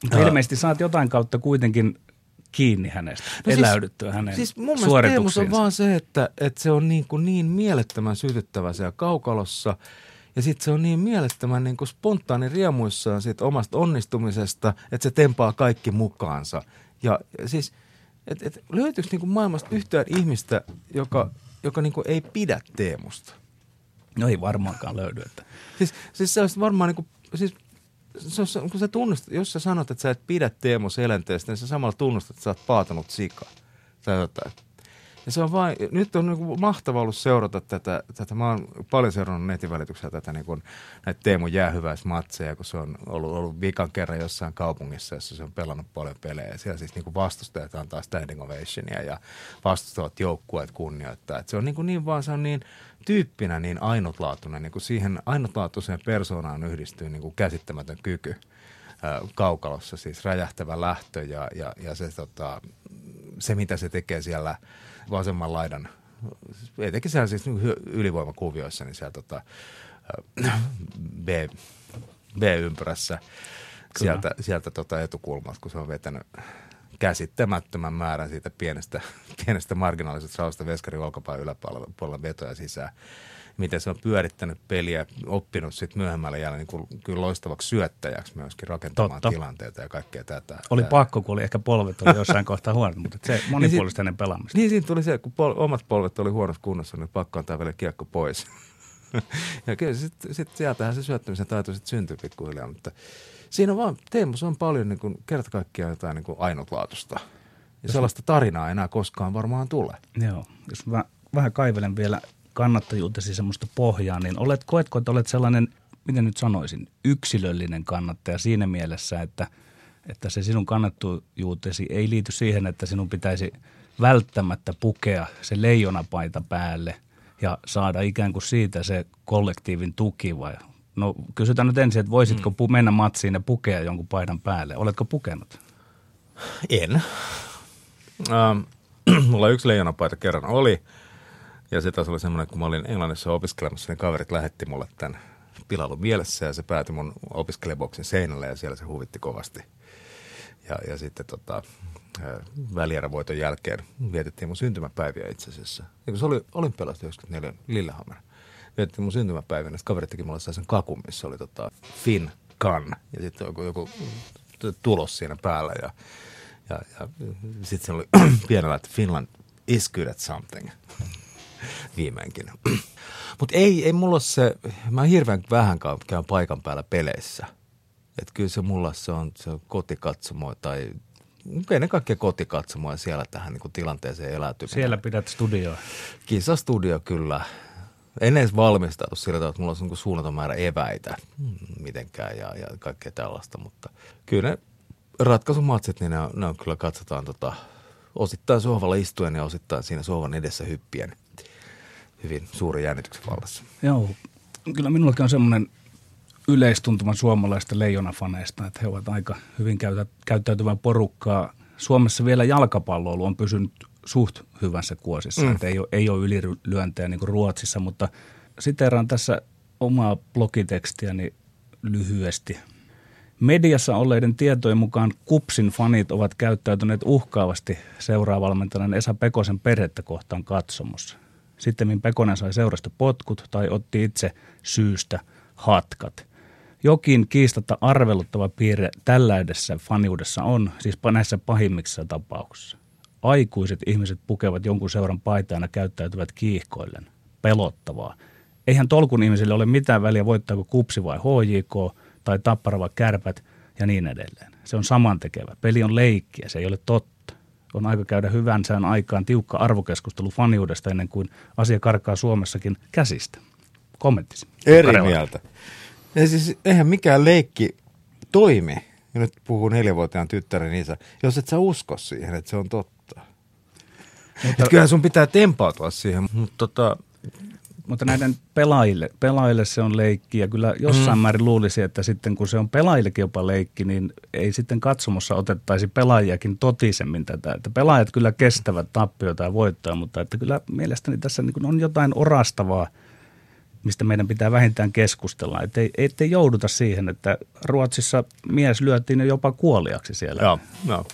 Mutta ilmeisesti saat jotain kautta kuitenkin kiinni hänestä, no siis- eläydyttyä siis, hänen Siis mun mielestä on vaan se, että, että se on niin, kuin niin mielettömän sytyttävä siellä kaukalossa – ja sitten se on niin mielettömän niin kuin spontaani riemuissaan siitä omasta onnistumisesta, että se tempaa kaikki mukaansa. Ja siis, että et, löytyykö niin kuin maailmasta yhtään ihmistä, joka, joka niin kuin ei pidä Teemusta? No ei varmaankaan löydy. Että. Siis, siis se olisi varmaan niin kuin, siis se, kun sä tunnustat, jos sä sanot, että sä et pidä Teemu Selenteestä, niin sä samalla tunnustat, että sä oot paatanut sika. Tai jotain. Ja se on vain, nyt on niin mahtava ollut seurata tätä, tätä, mä oon paljon seurannut netin välityksellä tätä niin kuin, näitä Teemu jäähyväismatseja, kun se on ollut, ollut vikan kerran jossain kaupungissa, jossa se on pelannut paljon pelejä. Siellä siis niin kuin vastustajat antaa standing ovationia ja vastustavat joukkueet kunnioittaa. Et se on niin, kuin niin vaan, se on niin tyyppinä niin ainutlaatuinen, niin kuin siihen ainutlaatuiseen persoonaan yhdistyy niin kuin käsittämätön kyky kaukalossa, siis räjähtävä lähtö ja, ja, ja se, tota, se, mitä se tekee siellä – vasemman laidan, etenkin siellä siis ylivoimakuvioissa, niin siellä tota, B, B-ympyrässä sieltä, sieltä tota etukulmasta, kun se on vetänyt käsittämättömän määrän siitä pienestä, [LAUGHS] pienestä marginaalisesta rausta veskarin olkapään yläpuolella vetoja sisään miten se on pyörittänyt peliä, oppinut sitten myöhemmällä jälleen niin kuin, kyllä loistavaksi syöttäjäksi myöskin rakentamaan Totta. tilanteita ja kaikkea tätä. Oli tätä. pakko, kun oli ehkä polvet oli jossain kohtaa huonot, mutta se [LAUGHS] monipuolista hänen pelaamista. Niin siinä tuli se, kun pol- omat polvet oli huonossa kunnossa, niin pakko antaa vielä kiekko pois. [LAUGHS] ja kyllä sitten sit sieltähän se syöttämisen taito sitten syntyy pikkuhiljaa, mutta siinä on vaan, Teemus on paljon niin kuin, kerta kaikkiaan jotain niin kuin ainutlaatusta. Ja sellaista tarinaa enää koskaan varmaan tule. Joo, jos mä vähän kaivelen vielä kannattajuutesi semmoista pohjaa, niin olet, koetko, että olet sellainen, miten nyt sanoisin, yksilöllinen kannattaja siinä mielessä, että, että se sinun kannattajuutesi ei liity siihen, että sinun pitäisi välttämättä pukea se leijonapaita päälle ja saada ikään kuin siitä se kollektiivin tuki vai No kysytään nyt ensin, että voisitko mm. mennä matsiin ja pukea jonkun paidan päälle. Oletko pukenut? En. Ähm, [CLEARS THROAT] mulla yksi leijonapaita kerran oli – ja se taas oli semmoinen, kun mä olin Englannissa opiskelemassa, niin kaverit lähetti mulle tämän pilailun mielessä ja se päätyi mun opiskelijaboksin seinälle ja siellä se huvitti kovasti. Ja, ja sitten tota, välierävoiton jälkeen vietettiin mun syntymäpäiviä itse asiassa. Kun se oli olympialaista 94 Lillehammer. Vietettiin mun syntymäpäiviä, niin kaverit teki mulle sen kakun, missä oli tota Finn Kan ja sitten joku, joku tulos siinä päällä ja, ja, ja sitten se oli [CLEARS THROAT] pienellä, että Finland is good at something viimeinkin. [CLEARS THROAT] Mutta ei, ei mulla se, mä hirveän vähän käyn paikan päällä peleissä. Että kyllä se mulla se on, se on kotikatsomo tai ennen kaikkea kotikatsomoja siellä tähän niin tilanteeseen eläytymään. Siellä pidät studioa. Kisastudio kyllä. En edes valmistautu sillä tavalla, että mulla on niin suunnaton määrä eväitä mitenkään ja, ja kaikkea tällaista, mutta kyllä ne ratkaisumatsit, niin ne on, ne on kyllä katsotaan tota, osittain sohvalla istuen ja osittain siinä sohvan edessä hyppien hyvin suuri jännityksen vallassa. Joo, kyllä minullakin on semmoinen yleistuntuma suomalaista leijonafaneista, että he ovat aika hyvin käytä, käyttäytyvää porukkaa. Suomessa vielä jalkapalloilu on pysynyt suht hyvässä kuosissa, mm. että ei ole, ei ole ylilyöntejä niin kuin Ruotsissa, mutta siteeraan tässä omaa blogitekstiäni lyhyesti. Mediassa olleiden tietojen mukaan Kupsin fanit ovat käyttäytyneet uhkaavasti seuraavalmentajan Esa Pekosen perhettä kohtaan katsomossa. Sitten Pekonen sai seurasta potkut tai otti itse syystä hatkat. Jokin kiistatta arveluttava piirre tällaisessa faniudessa on, siis näissä pahimmissa tapauksissa. Aikuiset ihmiset pukevat jonkun seuran paitaan ja käyttäytyvät kiihkoillen. Pelottavaa. Eihän tolkun ihmisille ole mitään väliä voittaako kupsi vai HJK tai tappara vai kärpät ja niin edelleen. Se on samantekevä. Peli on leikkiä, se ei ole totta. On aika käydä hyvän sään aikaan tiukka arvokeskustelu faniudesta ennen kuin asia karkaa Suomessakin käsistä. Kommenttisi. Eri Karela. mieltä. Ja siis eihän mikään leikki toimi, ja nyt puhuu neljävuotiaan tyttären isä, jos et sä usko siihen, että se on totta. Mutta, Et kyllähän sun pitää tempautua siihen, mutta tota, mutta näiden pelaajille, pelaajille se on leikki ja kyllä jossain mm. määrin luulisi, että sitten kun se on pelaajillekin jopa leikki, niin ei sitten katsomossa otettaisi pelaajiakin totisemmin tätä. Että pelaajat kyllä kestävät tappiota ja voittaa, mutta että kyllä mielestäni tässä niin on jotain orastavaa, mistä meidän pitää vähintään keskustella. Että ei, ettei jouduta siihen, että Ruotsissa mies lyötiin jo jopa kuoliaksi siellä. Joo, joo.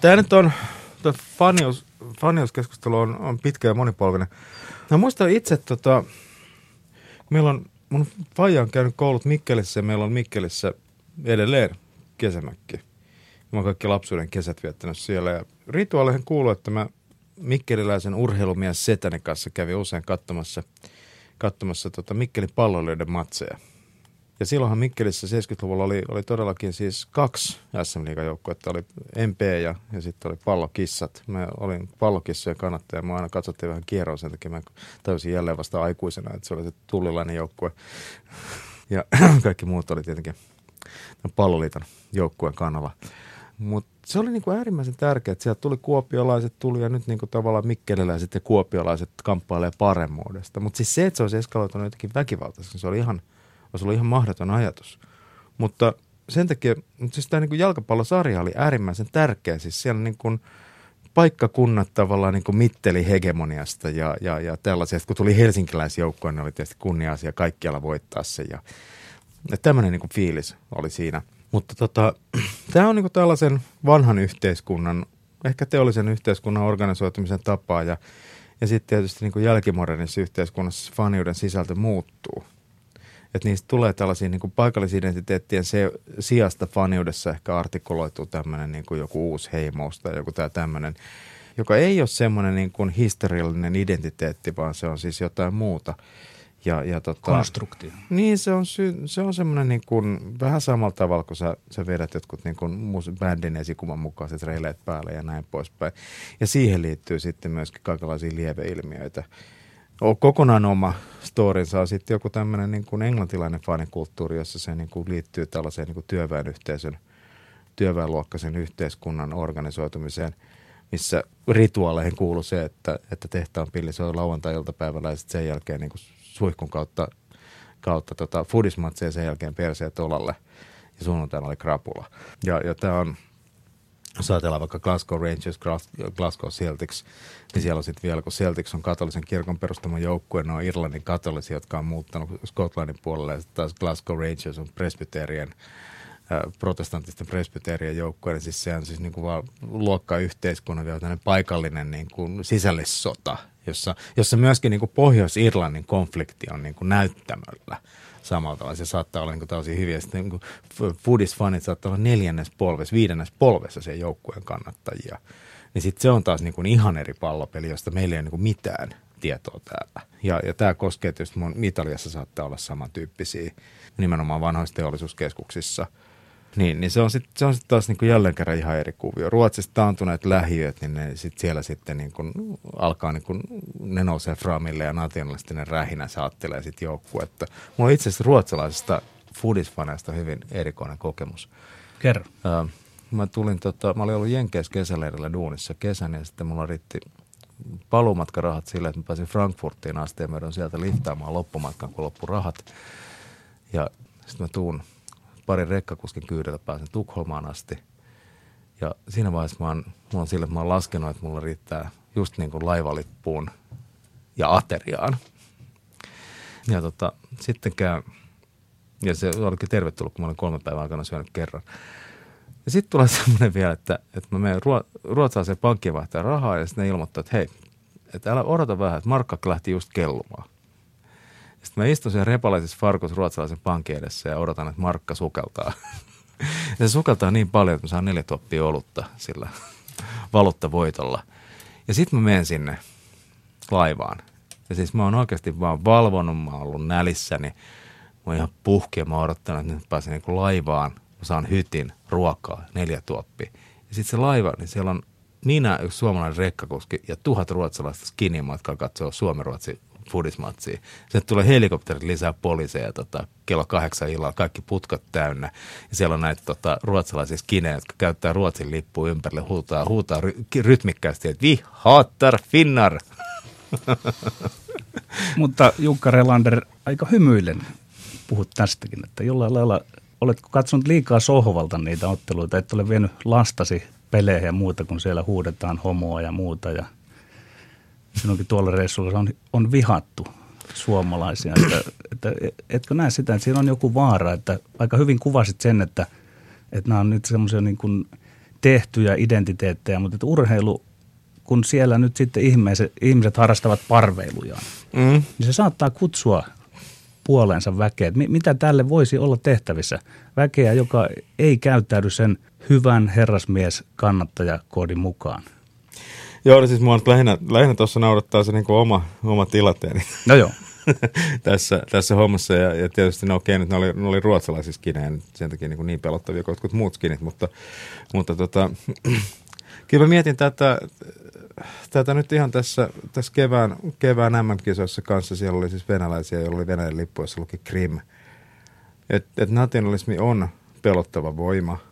Tämä nyt on, fanius, faniuskeskustelu on, on pitkä ja monipolvinen. Mä muistan itse, tota, meillä on, mun faija on käynyt koulut Mikkelissä ja meillä on Mikkelissä edelleen kesämökki. Mä oon kaikki lapsuuden kesät viettänyt siellä ja rituaaleihin kuuluu, että mä mikkeliläisen urheilumies Setäni kanssa kävin usein katsomassa, katsomassa tota Mikkelin palloilijoiden matseja – ja silloinhan Mikkelissä 70-luvulla oli, oli todellakin siis kaksi sm joukkuetta oli MP ja, ja sitten oli pallokissat. Mä olin pallokissojen kannattaja, mä aina katsottiin vähän kierroa sen takia, mä täysin jälleen vasta aikuisena, että se oli se tullilainen joukkue. Ja [CLEARS THROAT] kaikki muut oli tietenkin palloliiton joukkueen kanava. Mutta se oli niinku äärimmäisen tärkeää, että sieltä tuli kuopiolaiset tuli ja nyt niinku tavallaan mikkeliläiset ja kuopiolaiset kamppailee paremmuudesta. Mutta siis se, että se olisi eskaloitunut jotenkin väkivaltaisesti, se oli ihan – olisi ollut ihan mahdoton ajatus. Mutta sen takia, mutta siis tämä niin jalkapallosarja oli äärimmäisen tärkeä. Siis siellä niin kuin paikkakunnat tavallaan niin kuin mitteli hegemoniasta ja, ja, ja tällaisesta. Kun tuli helsinkiläisjoukkoon, niin oli tietysti kunnia-asia kaikkialla voittaa se. Ja, ja tämmöinen niin kuin fiilis oli siinä. Mutta tota, [CLEARS THROAT] tämä on niin kuin tällaisen vanhan yhteiskunnan, ehkä teollisen yhteiskunnan organisoitumisen tapaa ja, ja sitten tietysti niin kuin yhteiskunnassa faniuden sisältö muuttuu – että niistä tulee tällaisia niin kuin paikallisidentiteettien se, sijasta faniudessa ehkä artikuloituu tämmöinen niin kuin joku uusi heimous tai joku tämä tämmöinen, joka ei ole semmoinen niin kuin historiallinen identiteetti, vaan se on siis jotain muuta. Ja, ja tota, Konstruktio. Niin, se on, sy, se on semmoinen niin kuin, vähän samalla tavalla, kun sä, sä vedät jotkut niin kuin bändin esikuvan mukaiset reileet päälle ja näin poispäin. Ja siihen liittyy sitten myöskin kaikenlaisia lieveilmiöitä ole kokonaan oma storinsa on sitten joku tämmöinen niin kuin englantilainen fanikulttuuri, jossa se niin kuin liittyy tällaiseen niin kuin työväenyhteisön, työväenluokkaisen yhteiskunnan organisoitumiseen, missä rituaaleihin kuuluu se, että, että tehtaan pilli soi lauantai-iltapäivällä ja sitten sen jälkeen niin kuin suihkun kautta, kautta tota, foodismatseja sen jälkeen perseet olalle ja sunnuntaina oli krapula. Ja, ja tämä on – jos ajatellaan vaikka Glasgow Rangers, Glasgow Celtics, niin siellä on sitten vielä, kun Celtics on katolisen kirkon perustama joukkue, ne on Irlannin katolisia, jotka on muuttanut Skotlannin puolelle, ja taas Glasgow Rangers on presbyterien protestantisten presbyterien joukkue, niin siis se on siis niin kuin vaan luokkayhteiskunnan vielä paikallinen niin kuin sisällissota, jossa, jossa myöskin niin kuin Pohjois-Irlannin konflikti on niin kuin näyttämöllä samalla tavalla. Se saattaa olla niin täysin hyviä. Sitten niin foodis-fanit saattaa olla neljännes polves, viidennes polvessa se joukkueen kannattajia. Niin sitten se on taas niin kuin ihan eri pallopeli, josta meillä ei ole niin kuin mitään tietoa täällä. Ja, ja tämä koskee tietysti, Italiassa saattaa olla samantyyppisiä nimenomaan vanhoissa teollisuuskeskuksissa – niin, niin se on sitten sit taas niinku jälleen kerran ihan eri kuvio. Ruotsista taantuneet lähiöt, niin ne sit siellä sitten niinku alkaa, niinku, ne nousee framille ja nationalistinen rähinä saattelee sitten joukkuetta. Mulla on itse asiassa ruotsalaisesta foodisfaneista hyvin erikoinen kokemus. Kerro. Äh, mä tulin, tota, mä olin ollut Jenkeissä kesäleirillä duunissa kesän ja sitten mulla riitti paluumatkarahat sille, että mä pääsin Frankfurtiin asti ja mä sieltä liftaamaan loppumatkan, kun loppu rahat. Ja sitten mä tuun parin rekkakuskin kyydellä pääsen Tukholmaan asti. Ja siinä vaiheessa mä oon, mulla on sille, että mä oon laskenut, että mulla riittää just niin kuin laivalippuun ja ateriaan. Ja tota, sitten käy, ja se olikin tervetullut, kun mä olin kolme päivän aikana syönyt kerran. Ja sitten tulee [LAUGHS] semmoinen vielä, että, että mä menen ruo- ruotsalaiseen pankkiin vaihtaa rahaa ja sitten ne ilmoittaa, että hei, että älä odota vähän, että markka lähti just kellumaan. Sitten mä istun siellä repalaisessa farkussa ruotsalaisen pankin edessä ja odotan, että markka sukeltaa. [LAUGHS] Ja se sukeltaa niin paljon, että mä saan neljä toppia olutta sillä [LAUGHS] valuuttavoitolla. Ja sitten mä menen sinne laivaan. Ja siis mä oon oikeasti vaan valvonut, mä oon ollut nälissäni. Mä oon ihan puhki ja mä oon odottanut, että nyt pääsen niin laivaan. Mä saan hytin, ruokaa, neljä tuoppi. Ja sitten se laiva, niin siellä on minä, yksi suomalainen rekkakuski ja tuhat ruotsalaista skinimatkaa katsoo Suomen-Ruotsi fudismatsia. Sitten tulee helikopterit lisää poliiseja tota, kello kahdeksan illalla, kaikki putkat täynnä. Ja siellä on näitä tota, ruotsalaisia skinejä, jotka käyttää Ruotsin lippua ympärille, huutaa, huutaa ry- rytmikkäästi, että vi hatar finnar. [LAUGHS] Mutta Jukka Relander, aika hymyillen puhut tästäkin, että jollain lailla oletko katsonut liikaa sohvalta niitä otteluita, et ole vienyt lastasi peleihin ja muuta, kun siellä huudetaan homoa ja muuta ja sinunkin tuolla reissulla on, on vihattu suomalaisia. Että, että, etkö näe sitä, että siinä on joku vaara, että aika hyvin kuvasit sen, että, että nämä on nyt semmoisia niin kuin tehtyjä identiteettejä, mutta että urheilu, kun siellä nyt sitten ihmiset, ihmiset harrastavat parveilujaan, mm. niin se saattaa kutsua puoleensa väkeä. Että mitä tälle voisi olla tehtävissä? Väkeä, joka ei käyttäydy sen hyvän herrasmies kannattajakoodin mukaan. Joo, no siis mua lähinnä, lähinnä tuossa naurattaa se niinku oma, oma tilanteeni. No joo. [LAUGHS] tässä, tässä hommassa ja, ja tietysti no okei, nyt ne oli, ne oli ruotsalaisia skinejä, sen takia niin, niin pelottavia kuin jotkut muut skinit, mutta, mutta tota, [CLEARS THROAT] kyllä mä mietin tätä, tätä nyt ihan tässä, tässä kevään, kevään MM-kisoissa kanssa, siellä oli siis venäläisiä, joilla oli Venäjän lippu, jossa luki Krim. Että et nationalismi on pelottava voima –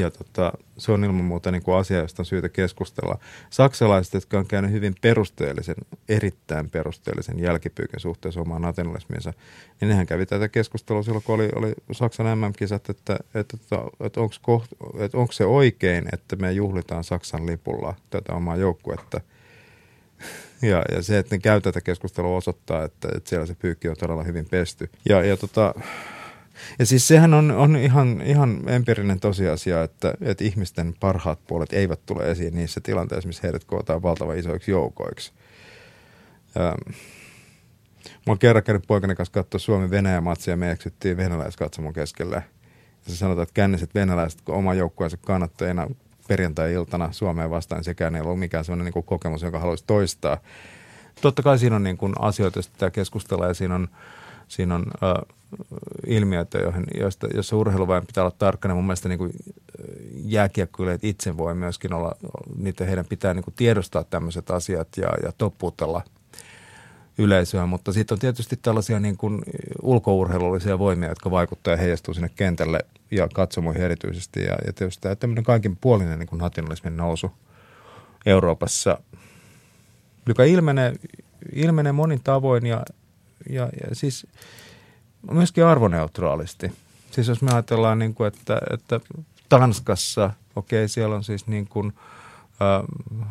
ja tota, se on ilman muuta niin kuin asia, josta on syytä keskustella. Saksalaiset, jotka on käynyt hyvin perusteellisen, erittäin perusteellisen jälkipyykin suhteessa omaan nationalismiinsa, niin nehän kävi tätä keskustelua silloin, kun oli, oli Saksan MM-kisat, että, että, että, että onko että onko se oikein, että me juhlitaan Saksan lipulla tätä omaa joukkuetta. Ja, ja se, että ne käy tätä keskustelua osoittaa, että, että siellä se pyykki on todella hyvin pesty. Ja, ja tota, ja siis sehän on, on ihan, ihan empiirinen tosiasia, että, että ihmisten parhaat puolet eivät tule esiin niissä tilanteissa, missä heidät kootaan valtavan isoiksi joukoiksi. Ähm. Mä oon kerran käynyt poikani kanssa katsoa Suomi-Venäjä-matsia ja me eksyttiin venäläiskatsomon keskelle. Ja se sanotaan, että känniset venäläiset oma joukkueensa kannattajina perjantai-iltana Suomeen vastaan, sekään ei ollut mikään sellainen niin kokemus, jonka haluaisi toistaa. Totta kai siinä on niin kuin asioita, joista pitää keskustella ja siinä on, siinä on äh, ilmiöitä, joihin, joista, joissa urheiluvain pitää olla tarkkana. Mun mielestä niin jääkiekkoilijat itse voi myöskin olla, niitä heidän pitää niin tiedostaa tämmöiset asiat ja, ja toppuutella yleisöä, mutta sitten on tietysti tällaisia niin kuin ulkourheilullisia voimia, jotka vaikuttaa ja heijastuu sinne kentälle ja katsomoihin erityisesti. Ja, ja tietysti tämä tämmöinen kaikin puolinen niin kuin nationalismin nousu Euroopassa, joka ilmenee, ilmenee monin tavoin ja, ja, ja siis – myöskin arvoneutraalisti. Siis jos me ajatellaan, niin kuin, että, että Tanskassa, okei, okay, siellä on siis niin kuin, äh,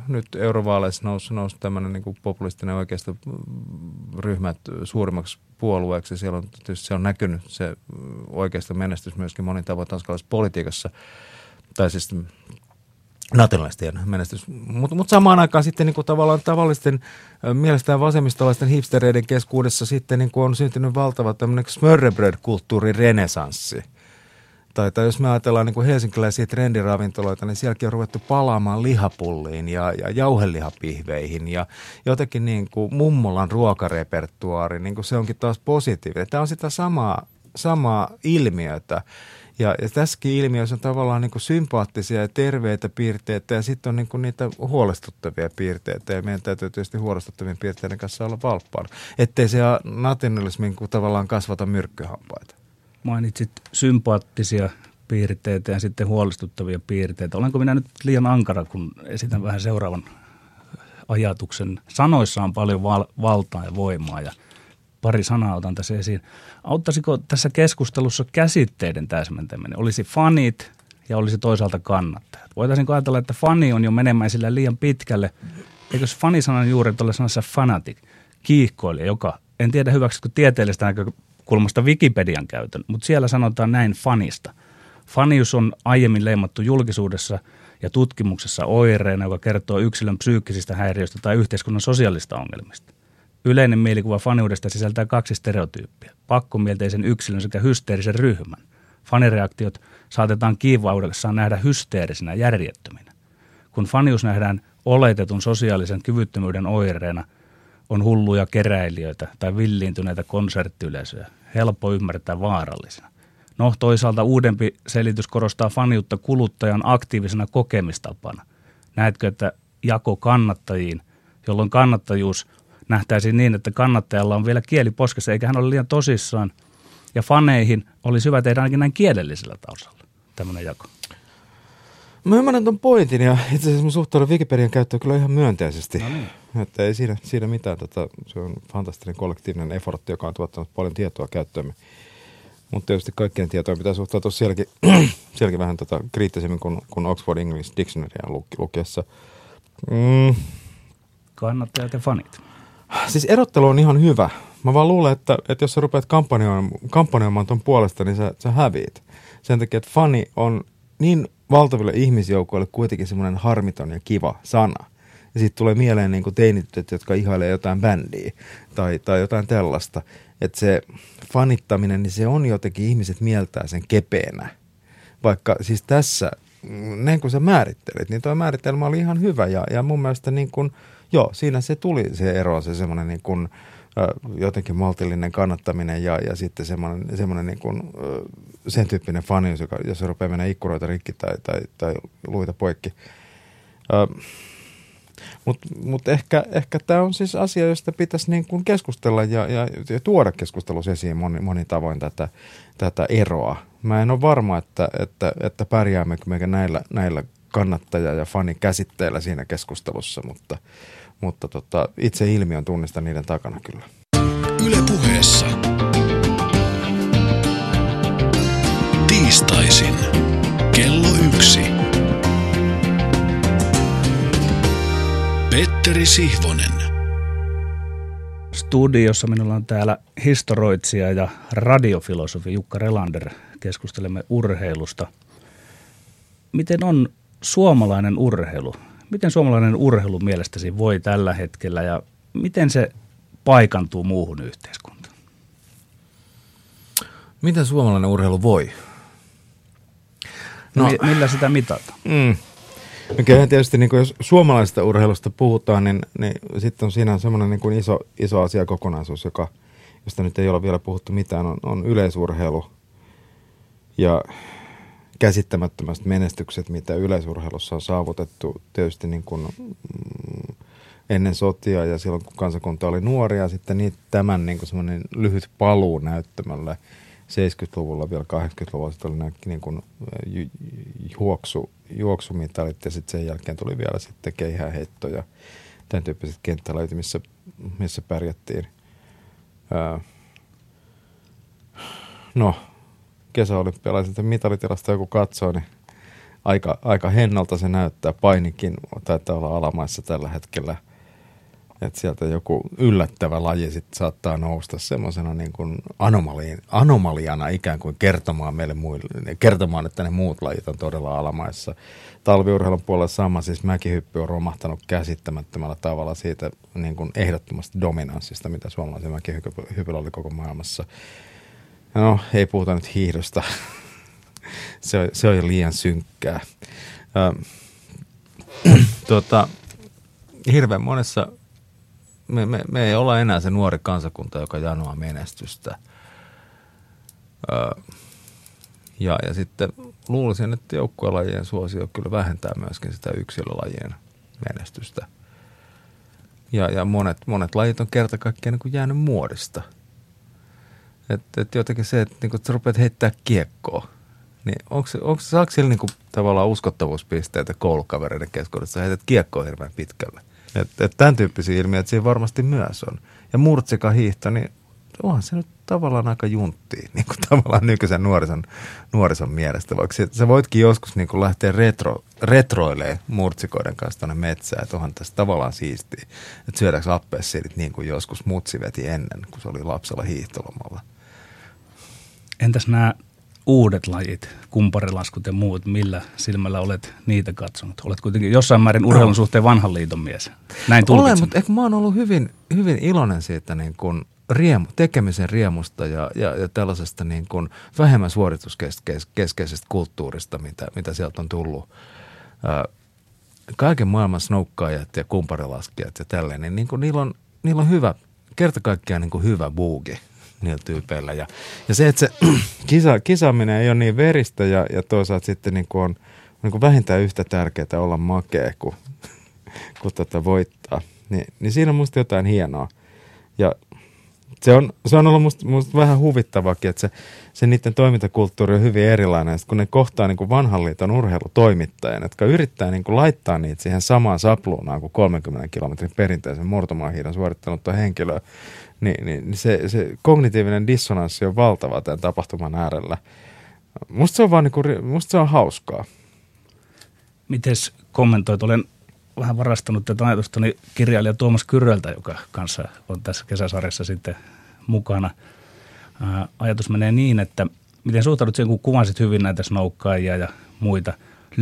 nyt eurovaaleissa nousi, nousi tämmöinen niin populistinen oikeasta ryhmät suurimmaksi puolueeksi. Siellä on, tietysti se on näkynyt se oikeasta menestys myöskin monin tavoin tanskalaisessa politiikassa. Tai siis nationalistien menestys. Mutta mut samaan aikaan sitten niin kuin tavallaan tavallisten mielestään vasemmistolaisten hipstereiden keskuudessa sitten niin kuin on syntynyt valtava tämmöinen smörrebröd-kulttuurin renesanssi. Tai, tai jos me ajatellaan niin kuin helsinkiläisiä trendiravintoloita, niin sielläkin on ruvettu palaamaan lihapulliin ja, ja jauhelihapihveihin ja jotenkin niin kuin mummolan ruokarepertuaari, niin kuin se onkin taas positiivinen. Tämä on sitä samaa, samaa ilmiötä ja, ja tässäkin ilmiössä on tavallaan niin sympaattisia ja terveitä piirteitä ja sitten on niin niitä huolestuttavia piirteitä ja meidän täytyy tietysti huolestuttavien piirteiden kanssa olla valppaan, ettei se nationalismi niin tavallaan kasvata myrkkyhampaita. Mainitsit sympaattisia piirteitä ja sitten huolestuttavia piirteitä. Olenko minä nyt liian ankara, kun esitän vähän seuraavan ajatuksen. Sanoissa on paljon val- valtaa ja voimaa ja pari sanaa otan tässä esiin. Auttaisiko tässä keskustelussa käsitteiden täsmentäminen? Olisi fanit ja olisi toisaalta kannattajat. Voitaisiinko ajatella, että fani on jo menemään sillä liian pitkälle? Eikö fanisanan juuri ole sanassa fanatic, kiihkoilija, joka, en tiedä hyväksytkö tieteellistä näkökulmasta Wikipedian käytön, mutta siellä sanotaan näin fanista. Fanius on aiemmin leimattu julkisuudessa ja tutkimuksessa oireena, joka kertoo yksilön psyykkisistä häiriöistä tai yhteiskunnan sosiaalista ongelmista. Yleinen mielikuva faniudesta sisältää kaksi stereotyyppiä, pakkomielteisen yksilön sekä hysteerisen ryhmän. Fanireaktiot saatetaan kiivaudessaan nähdä hysteerisinä järjettöminä. Kun fanius nähdään oletetun sosiaalisen kyvyttömyyden oireena, on hulluja keräilijöitä tai villiintyneitä konserttiyleisöjä, helppo ymmärtää vaarallisena. No toisaalta uudempi selitys korostaa faniutta kuluttajan aktiivisena kokemistapana. Näetkö, että jako kannattajiin, jolloin kannattajuus nähtäisiin niin, että kannattajalla on vielä kieli poskessa, eikä hän ole liian tosissaan. Ja faneihin olisi hyvä tehdä ainakin näin kielellisellä taustalla tämmöinen jako. Mä ymmärrän ton pointin ja itse asiassa mä suhtaudun Wikipedian käyttöön kyllä ihan myönteisesti. No niin. Että ei siinä, siinä mitään. Tota, se on fantastinen kollektiivinen effortti, joka on tuottanut paljon tietoa käyttöömme. Mutta tietysti kaikkien tietoja pitää suhtautua sielläkin, [CLEARS THROAT] sielläkin vähän tota kriittisemmin kuin, kuin Oxford English Dictionarya luk, lukiessa. Mm. Kannattajat ja fanit. Siis erottelu on ihan hyvä. Mä vaan luulen, että, että jos sä rupeat kampanjoimaan, kampanjoimaan ton puolesta, niin sä, sä häviit. Sen takia, että fani on niin valtaville ihmisjoukoille kuitenkin semmoinen harmiton ja kiva sana. Ja sitten tulee mieleen niin teinitytöt, jotka ihailee jotain bändiä tai, tai jotain tällaista. Että se fanittaminen, niin se on jotenkin, ihmiset mieltää sen kepeänä. Vaikka siis tässä, näin kun sä määrittelit, niin tuo määritelmä oli ihan hyvä. Ja, ja mun mielestä niin kun, joo, siinä se tuli se ero, se semmoinen niin kun, jotenkin maltillinen kannattaminen ja, ja sitten semmoinen, semmoinen niin kuin, sen tyyppinen fani, joka, jos rupeaa mennä ikkuroita rikki tai, tai, tai luita poikki. Mutta mut ehkä, ehkä tämä on siis asia, josta pitäisi niin kuin keskustella ja, ja, ja tuoda keskustelussa esiin moni, moni tavoin tätä, tätä eroa. Mä en ole varma, että, että, että pärjäämmekö me näillä, näillä kannattaja- ja fani-käsitteillä siinä keskustelussa, mutta, mutta tota, itse ilmiön tunnistan niiden takana kyllä. Yle puheessa. Tiistaisin. Kello yksi. Petteri Sihvonen. Studiossa minulla on täällä historioitsija ja radiofilosofi Jukka Relander. Keskustelemme urheilusta. Miten on suomalainen urheilu? Miten suomalainen urheilu mielestäsi voi tällä hetkellä ja miten se paikantuu muuhun yhteiskuntaan? Miten suomalainen urheilu voi? No, millä sitä mitataan? Mm. No kyllähän tietysti niin kuin jos suomalaisesta urheilusta puhutaan, niin, niin sitten on siinä semmoinen niin kuin iso, iso asia kokonaisuus, joka, josta nyt ei ole vielä puhuttu mitään, on, on yleisurheilu ja käsittämättömästä menestykset, mitä yleisurheilussa on saavutettu tietysti niin kuin, mm, ennen sotia ja silloin kun kansakunta oli nuoria, sitten niin tämän niin kuin semmoinen lyhyt paluu näyttämällä 70-luvulla, vielä 80-luvulla sitten oli niin kuin, juoksu, juoksumitalit ja sitten sen jälkeen tuli vielä sitten keihäheitto ja tämän tyyppiset kenttälajit, missä, missä pärjättiin. No, kesäolympialaisilta mitalitilasta joku katsoo, niin aika, aika hennalta se näyttää. Painikin taitaa olla alamaissa tällä hetkellä – että sieltä joku yllättävä laji sit saattaa nousta semmoisena niin anomaliana ikään kuin kertomaan meille muille, kertomaan, että ne muut lajit on todella alamaissa. Talviurheilun puolella sama, siis mäkihyppy on romahtanut käsittämättömällä tavalla siitä niin kuin ehdottomasta dominanssista, mitä suomalaisen mäkihypyllä oli koko maailmassa. No, ei puhuta nyt hiihdosta. [LAUGHS] se, on, se on jo liian synkkää. Ö, [CLEARS THROAT] tota, hirveän monessa me, me, me ei olla enää se nuori kansakunta, joka janoaa menestystä. Öö, ja, ja sitten luulisin, että joukkuelajien suosio kyllä vähentää myöskin sitä yksilölajien menestystä. Ja, ja monet, monet lajit on kerta kaikkiaan niin jäänyt muodista. Että et jotenkin se, että, niin kun, että sä rupeat heittää kiekkoa, niin onko, onko saako sillä niinku tavallaan uskottavuuspisteitä koulukavereiden keskuudessa, heität kiekkoa hirveän pitkälle? Et, et tämän tyyppisiä ilmiöitä siinä varmasti myös on. Ja murtsika hiihto, niin onhan se nyt tavallaan aika juntti, [LAUGHS] niin kuin tavallaan nykyisen nuorison, nuorison mielestä. Vaikka sä, sä voitkin joskus niin kuin lähteä retro, retroilemaan murtsikoiden kanssa tuonne metsään, että onhan tässä tavallaan siistiä. Että syödäänkö appelsiinit niin kuin joskus mutsi veti ennen, kun se oli lapsella hiihtolomalla. Entäs nämä uudet lajit, kumparilaskut ja muut, millä silmällä olet niitä katsonut? Olet kuitenkin jossain määrin urheilun suhteen vanhan liiton mies. Näin tulkitsen. Olen, mutta ehkä mä oon ollut hyvin, hyvin iloinen siitä niin kuin riemu, tekemisen riemusta ja, ja, ja tällaisesta niin kuin vähemmän suorituskeskeisestä kulttuurista, mitä, mitä sieltä on tullut. Kaiken maailman snoukkaajat ja kumparilaskijat ja tälleen, niin, niin kuin niillä, on, niillä on hyvä, kerta kaikkiaan niin hyvä buugi niillä tyypeillä. Ja, ja se, että se [CLEARS THROAT] kisa, kisaaminen ei ole niin veristä ja, ja toisaalta sitten niin kuin on niin kuin vähintään yhtä tärkeää olla makea kuin, [LAUGHS] kuin tätä voittaa, niin, niin siinä on musta jotain hienoa. Ja se on, se on ollut musta, musta vähän huvittavakin, että se, se niiden toimintakulttuuri on hyvin erilainen. Sitten kun ne kohtaa niin kuin vanhan liiton urheilutoimittajan, jotka yrittää niin kuin laittaa niitä siihen samaan sapluunaan kuin 30 kilometrin perinteisen murtomaahiidon suorittanutta henkilöä, niin, niin, niin se, se kognitiivinen dissonanssi on valtava tämän tapahtuman äärellä. Musta se on vaan niin kuin, musta se on hauskaa. Mites kommentoit? Olen vähän varastanut tätä ajatustani kirjailija Tuomas Kyröltä, joka kanssa on tässä kesäsarjassa sitten mukana. Ää, ajatus menee niin, että miten suhtaudut siihen, kun kuvasit hyvin näitä snoukkaajia ja muita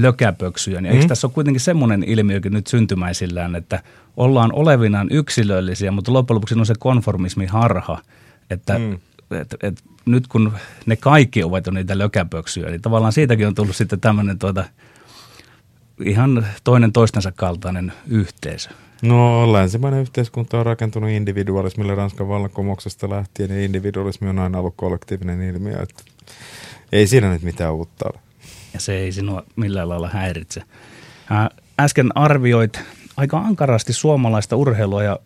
lökäpöksyjä, niin mm. eikö tässä ole kuitenkin semmoinen ilmiökin nyt syntymäisillään, että ollaan olevinaan yksilöllisiä, mutta loppujen lopuksi on se konformismi harha, että mm. et, et, nyt kun ne kaikki ovat jo niitä lökäpöksyjä, niin tavallaan siitäkin on tullut sitten tämmöinen tuota – ihan toinen toistensa kaltainen yhteisö. No länsimainen yhteiskunta on rakentunut individualismille Ranskan vallankumouksesta lähtien ja individualismi on aina ollut kollektiivinen ilmiö. Että ei siinä nyt mitään uutta ole. Ja se ei sinua millään lailla häiritse. Äsken arvioit aika ankarasti suomalaista urheilua ja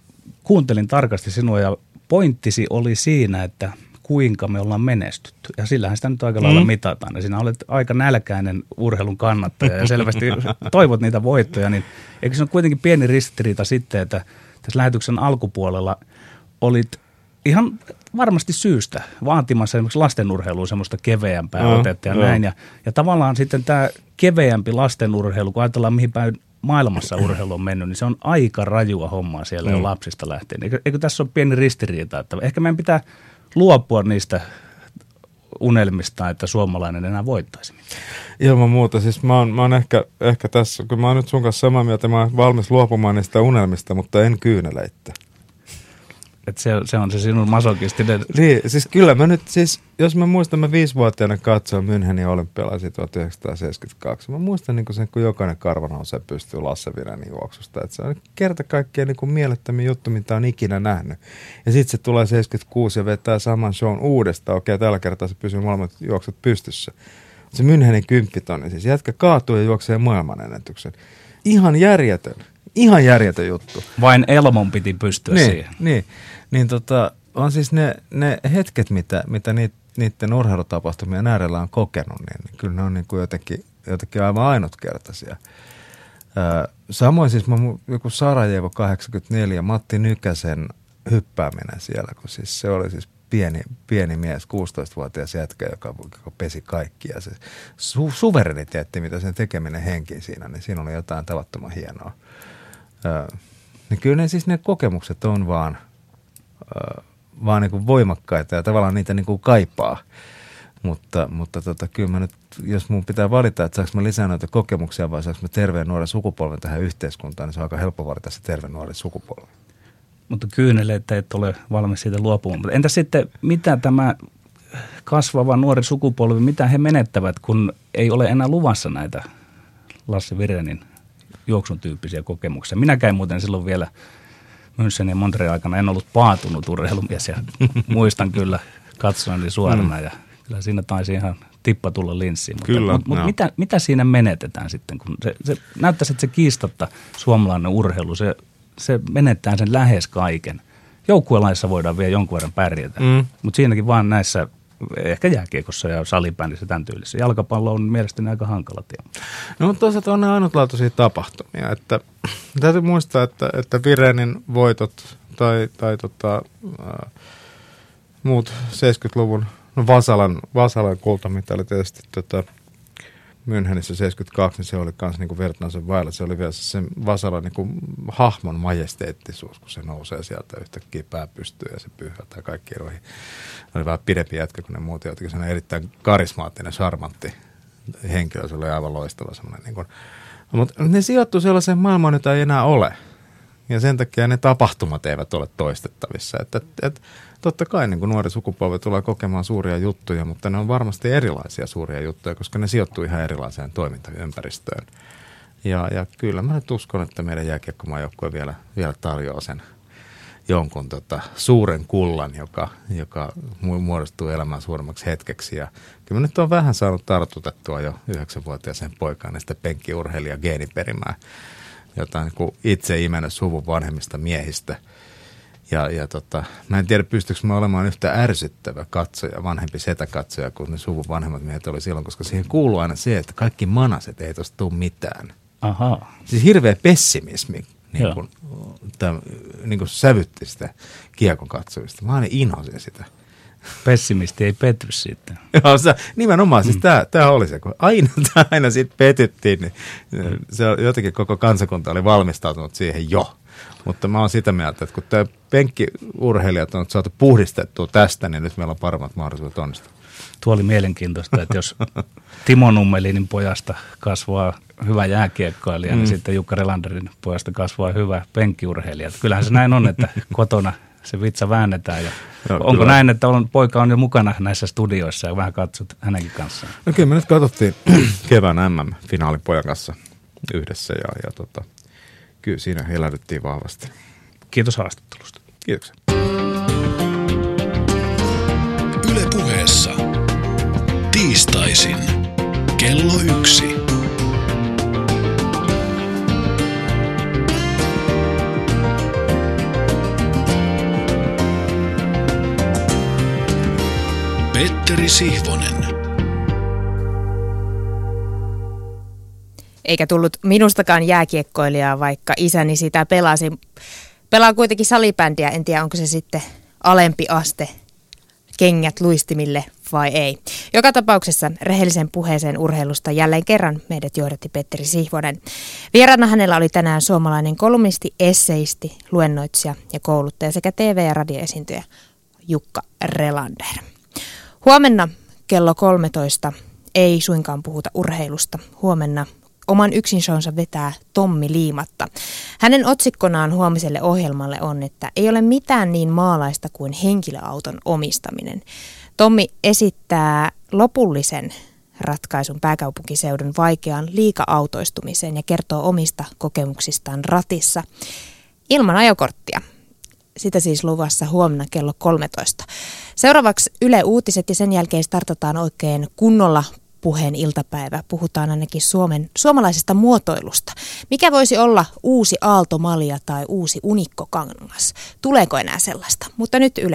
kuuntelin tarkasti sinua ja pointtisi oli siinä, että kuinka me ollaan menestytty. Ja sillähän sitä nyt aika lailla mm. mitataan. Ja sinä olet aika nälkäinen urheilun kannattaja ja selvästi [LAUGHS] toivot niitä voittoja. Niin eikö se ole kuitenkin pieni ristiriita sitten, että tässä lähetyksen alkupuolella olit ihan varmasti syystä vaatimassa esimerkiksi lastenurheiluun semmoista keveämpää mm, otetta ja mm. näin. Ja, ja tavallaan sitten tämä keveämpi lastenurheilu, kun ajatellaan mihin päin maailmassa urheilu on mennyt, niin se on aika rajua hommaa siellä mm. jo lapsista lähtien. Eikö, eikö tässä ole pieni ristiriita, että ehkä meidän pitää luopua niistä unelmista, että suomalainen enää voittaisi Ilman muuta. Siis mä oon, mä oon ehkä, ehkä tässä, kun mä oon nyt sun kanssa samaa mieltä, mä oon valmis luopumaan niistä unelmista, mutta en kyyneleitä. Et se, se on se sinun masokistinen... Niin, siis kyllä mä nyt, siis jos mä muistan, mä viisivuotiaana katsoin Münchenin olympialaisia 1972. Mä muistan niin sen, kun jokainen karva nousee pystyy Lasse Virenin juoksusta. Et se on kerta kaikkiaan niin kuin mielettömin juttu, mitä on ikinä nähnyt. Ja sitten se tulee 76 ja vetää saman shown uudestaan. Okei, tällä kertaa se pysyy molemmat juoksut pystyssä. Se Münchenin kymppitonni, siis jätkä kaatuu ja juoksee maailmanennätyksen. Ihan järjetön. Ihan järjetön juttu. Vain Elmon piti pystyä niin, siihen. Niin, niin tota, on siis ne, ne hetket, mitä, mitä niitä niiden urheilutapahtumien äärellä on kokenut, niin, niin kyllä ne on niin kuin jotenkin, jotenkin aivan ainutkertaisia. Öö, samoin siis mä, joku Sarajevo 84, Matti Nykäsen hyppääminen siellä, kun siis se oli siis pieni, pieni mies, 16-vuotias jätkä, joka, joka pesi kaikki. Ja se su, suvereniteetti, mitä sen tekeminen henki siinä, niin siinä oli jotain tavattoman hienoa. Niin kyllä ne siis ne kokemukset on vaan, vaan niin kuin voimakkaita ja tavallaan niitä niin kuin kaipaa. Mutta, mutta tota, kyllä mä nyt, jos mun pitää valita, että saanko mä lisää noita kokemuksia vai saanko mä terveen nuoren sukupolven tähän yhteiskuntaan, niin se on aika helppo valita se terveen nuoren sukupolven. Mutta kyynele, että et ole valmis siitä luopumaan. Entä sitten, mitä tämä kasvava nuori sukupolvi, mitä he menettävät, kun ei ole enää luvassa näitä Lassi Virenin juoksun tyyppisiä kokemuksia. Minä käin muuten silloin vielä München ja Montreal aikana, en ollut paatunut urheilumies ja [LAUGHS] muistan kyllä katsoani suorana mm. ja kyllä siinä taisi ihan tippa tulla linssiin. Mutta, kyllä, mutta, mutta mitä, mitä siinä menetetään sitten, kun se, se näyttäisi, että se kiistatta suomalainen urheilu, se, se menettää sen lähes kaiken. Joukkuelaissa voidaan vielä jonkun verran pärjätä, mm. mutta siinäkin vaan näissä ehkä jääkiekossa ja salibändissä tämän tyylissä. Jalkapallo on mielestäni aika hankala tie. No mutta toisaalta on ne ainutlaatuisia tapahtumia, että [CLEARS THROAT] täytyy muistaa, että, että Virenin voitot tai, tai tota, äh, muut 70-luvun, no Vasalan, Vasalan kultamitali tietysti tota, Münchenissä 72, niin se oli myös niin vertaansa vailla. Se oli vielä se Vasala niin kuin hahmon majesteettisuus, kun se nousee sieltä yhtäkkiä pää pystyy ja se pyyhätää kaikki eroihin. Oli vähän pidempi jätkä kuin ne muut, jotka se erittäin karismaattinen, charmantti henkilö. Se oli aivan loistava semmoinen. Niin kuin. Mutta ne sijoittuu sellaiseen maailmaan, jota ei enää ole. Ja sen takia ne tapahtumat eivät ole toistettavissa. Että, että totta kai niin kuin nuori sukupolvi tulee kokemaan suuria juttuja, mutta ne on varmasti erilaisia suuria juttuja, koska ne sijoittuu ihan erilaiseen toimintaympäristöön. Ja, ja kyllä mä nyt uskon, että meidän jääkiekkomajoukkue vielä, vielä tarjoaa sen jonkun tota, suuren kullan, joka, joka muodostuu elämään suuremmaksi hetkeksi. Ja kyllä mä nyt on vähän saanut tartutettua jo yhdeksänvuotiaisen poikaan sitä penkkiurheilija geeniperimää, jota niin itse imennyt suvun vanhemmista miehistä – ja, ja tota, mä en tiedä, pystyykö mä olemaan yhtä ärsyttävä katsoja, vanhempi setäkatsoja kuin ne suvun vanhemmat miehet oli silloin, koska siihen kuuluu aina se, että kaikki manaset ei tosta tule mitään. Aha. Siis hirveä pessimismi niin kuin, tämän, niin kuin sävytti sitä kiekon katsomista. Mä aina inhosin sitä. Pessimisti ei petty sitten. [LAUGHS] Joo, se, nimenomaan, siis mm. tämä, tämä oli se, kun aina, [LAUGHS] aina sitten petyttiin, niin se jotenkin koko kansakunta oli valmistautunut siihen jo. Mutta mä oon sitä mieltä, että kun tämä penkkiurheilijat on saatu puhdistettua tästä, niin nyt meillä on paremmat mahdollisuudet onnistua. Tuo oli mielenkiintoista, että jos Timo Nummelinin pojasta kasvaa hyvä jääkiekkoilija, niin mm. niin sitten Jukka Relanderin pojasta kasvaa hyvä penkkiurheilija. Kyllähän se näin on, että kotona se vitsa väännetään. Ja no, onko kyllä. näin, että on, poika on jo mukana näissä studioissa ja vähän katsot hänenkin kanssaan? No kyllä me nyt katsottiin kevään MM-finaalin pojan kanssa yhdessä ja, ja tota, kyllä siinä elädyttiin vahvasti. Kiitos haastattelusta. Kiitoksia. Yle puheessa. Tiistaisin. Kello yksi. Petteri Sihvonen. Eikä tullut minustakaan jääkiekkoilijaa, vaikka isäni sitä pelasi. Pelaa kuitenkin salibändiä, en tiedä onko se sitten alempi aste kengät luistimille vai ei. Joka tapauksessa rehellisen puheeseen urheilusta jälleen kerran meidät johdatti Petteri Sihvonen. Vieraana hänellä oli tänään suomalainen kolumnisti, esseisti, luennoitsija ja kouluttaja sekä TV- ja radioesiintyjä Jukka Relander. Huomenna kello 13 ei suinkaan puhuta urheilusta. Huomenna Oman yksinshownsä vetää Tommi Liimatta. Hänen otsikkonaan huomiselle ohjelmalle on, että ei ole mitään niin maalaista kuin henkilöauton omistaminen. Tommi esittää lopullisen ratkaisun pääkaupunkiseudun vaikeaan liika-autoistumiseen ja kertoo omista kokemuksistaan ratissa ilman ajokorttia. Sitä siis luvassa huomenna kello 13. Seuraavaksi Yle Uutiset ja sen jälkeen startataan oikein kunnolla puheen iltapäivä. Puhutaan ainakin Suomen, suomalaisesta muotoilusta. Mikä voisi olla uusi aaltomalja tai uusi unikkokangas? Tuleeko enää sellaista? Mutta nyt Yle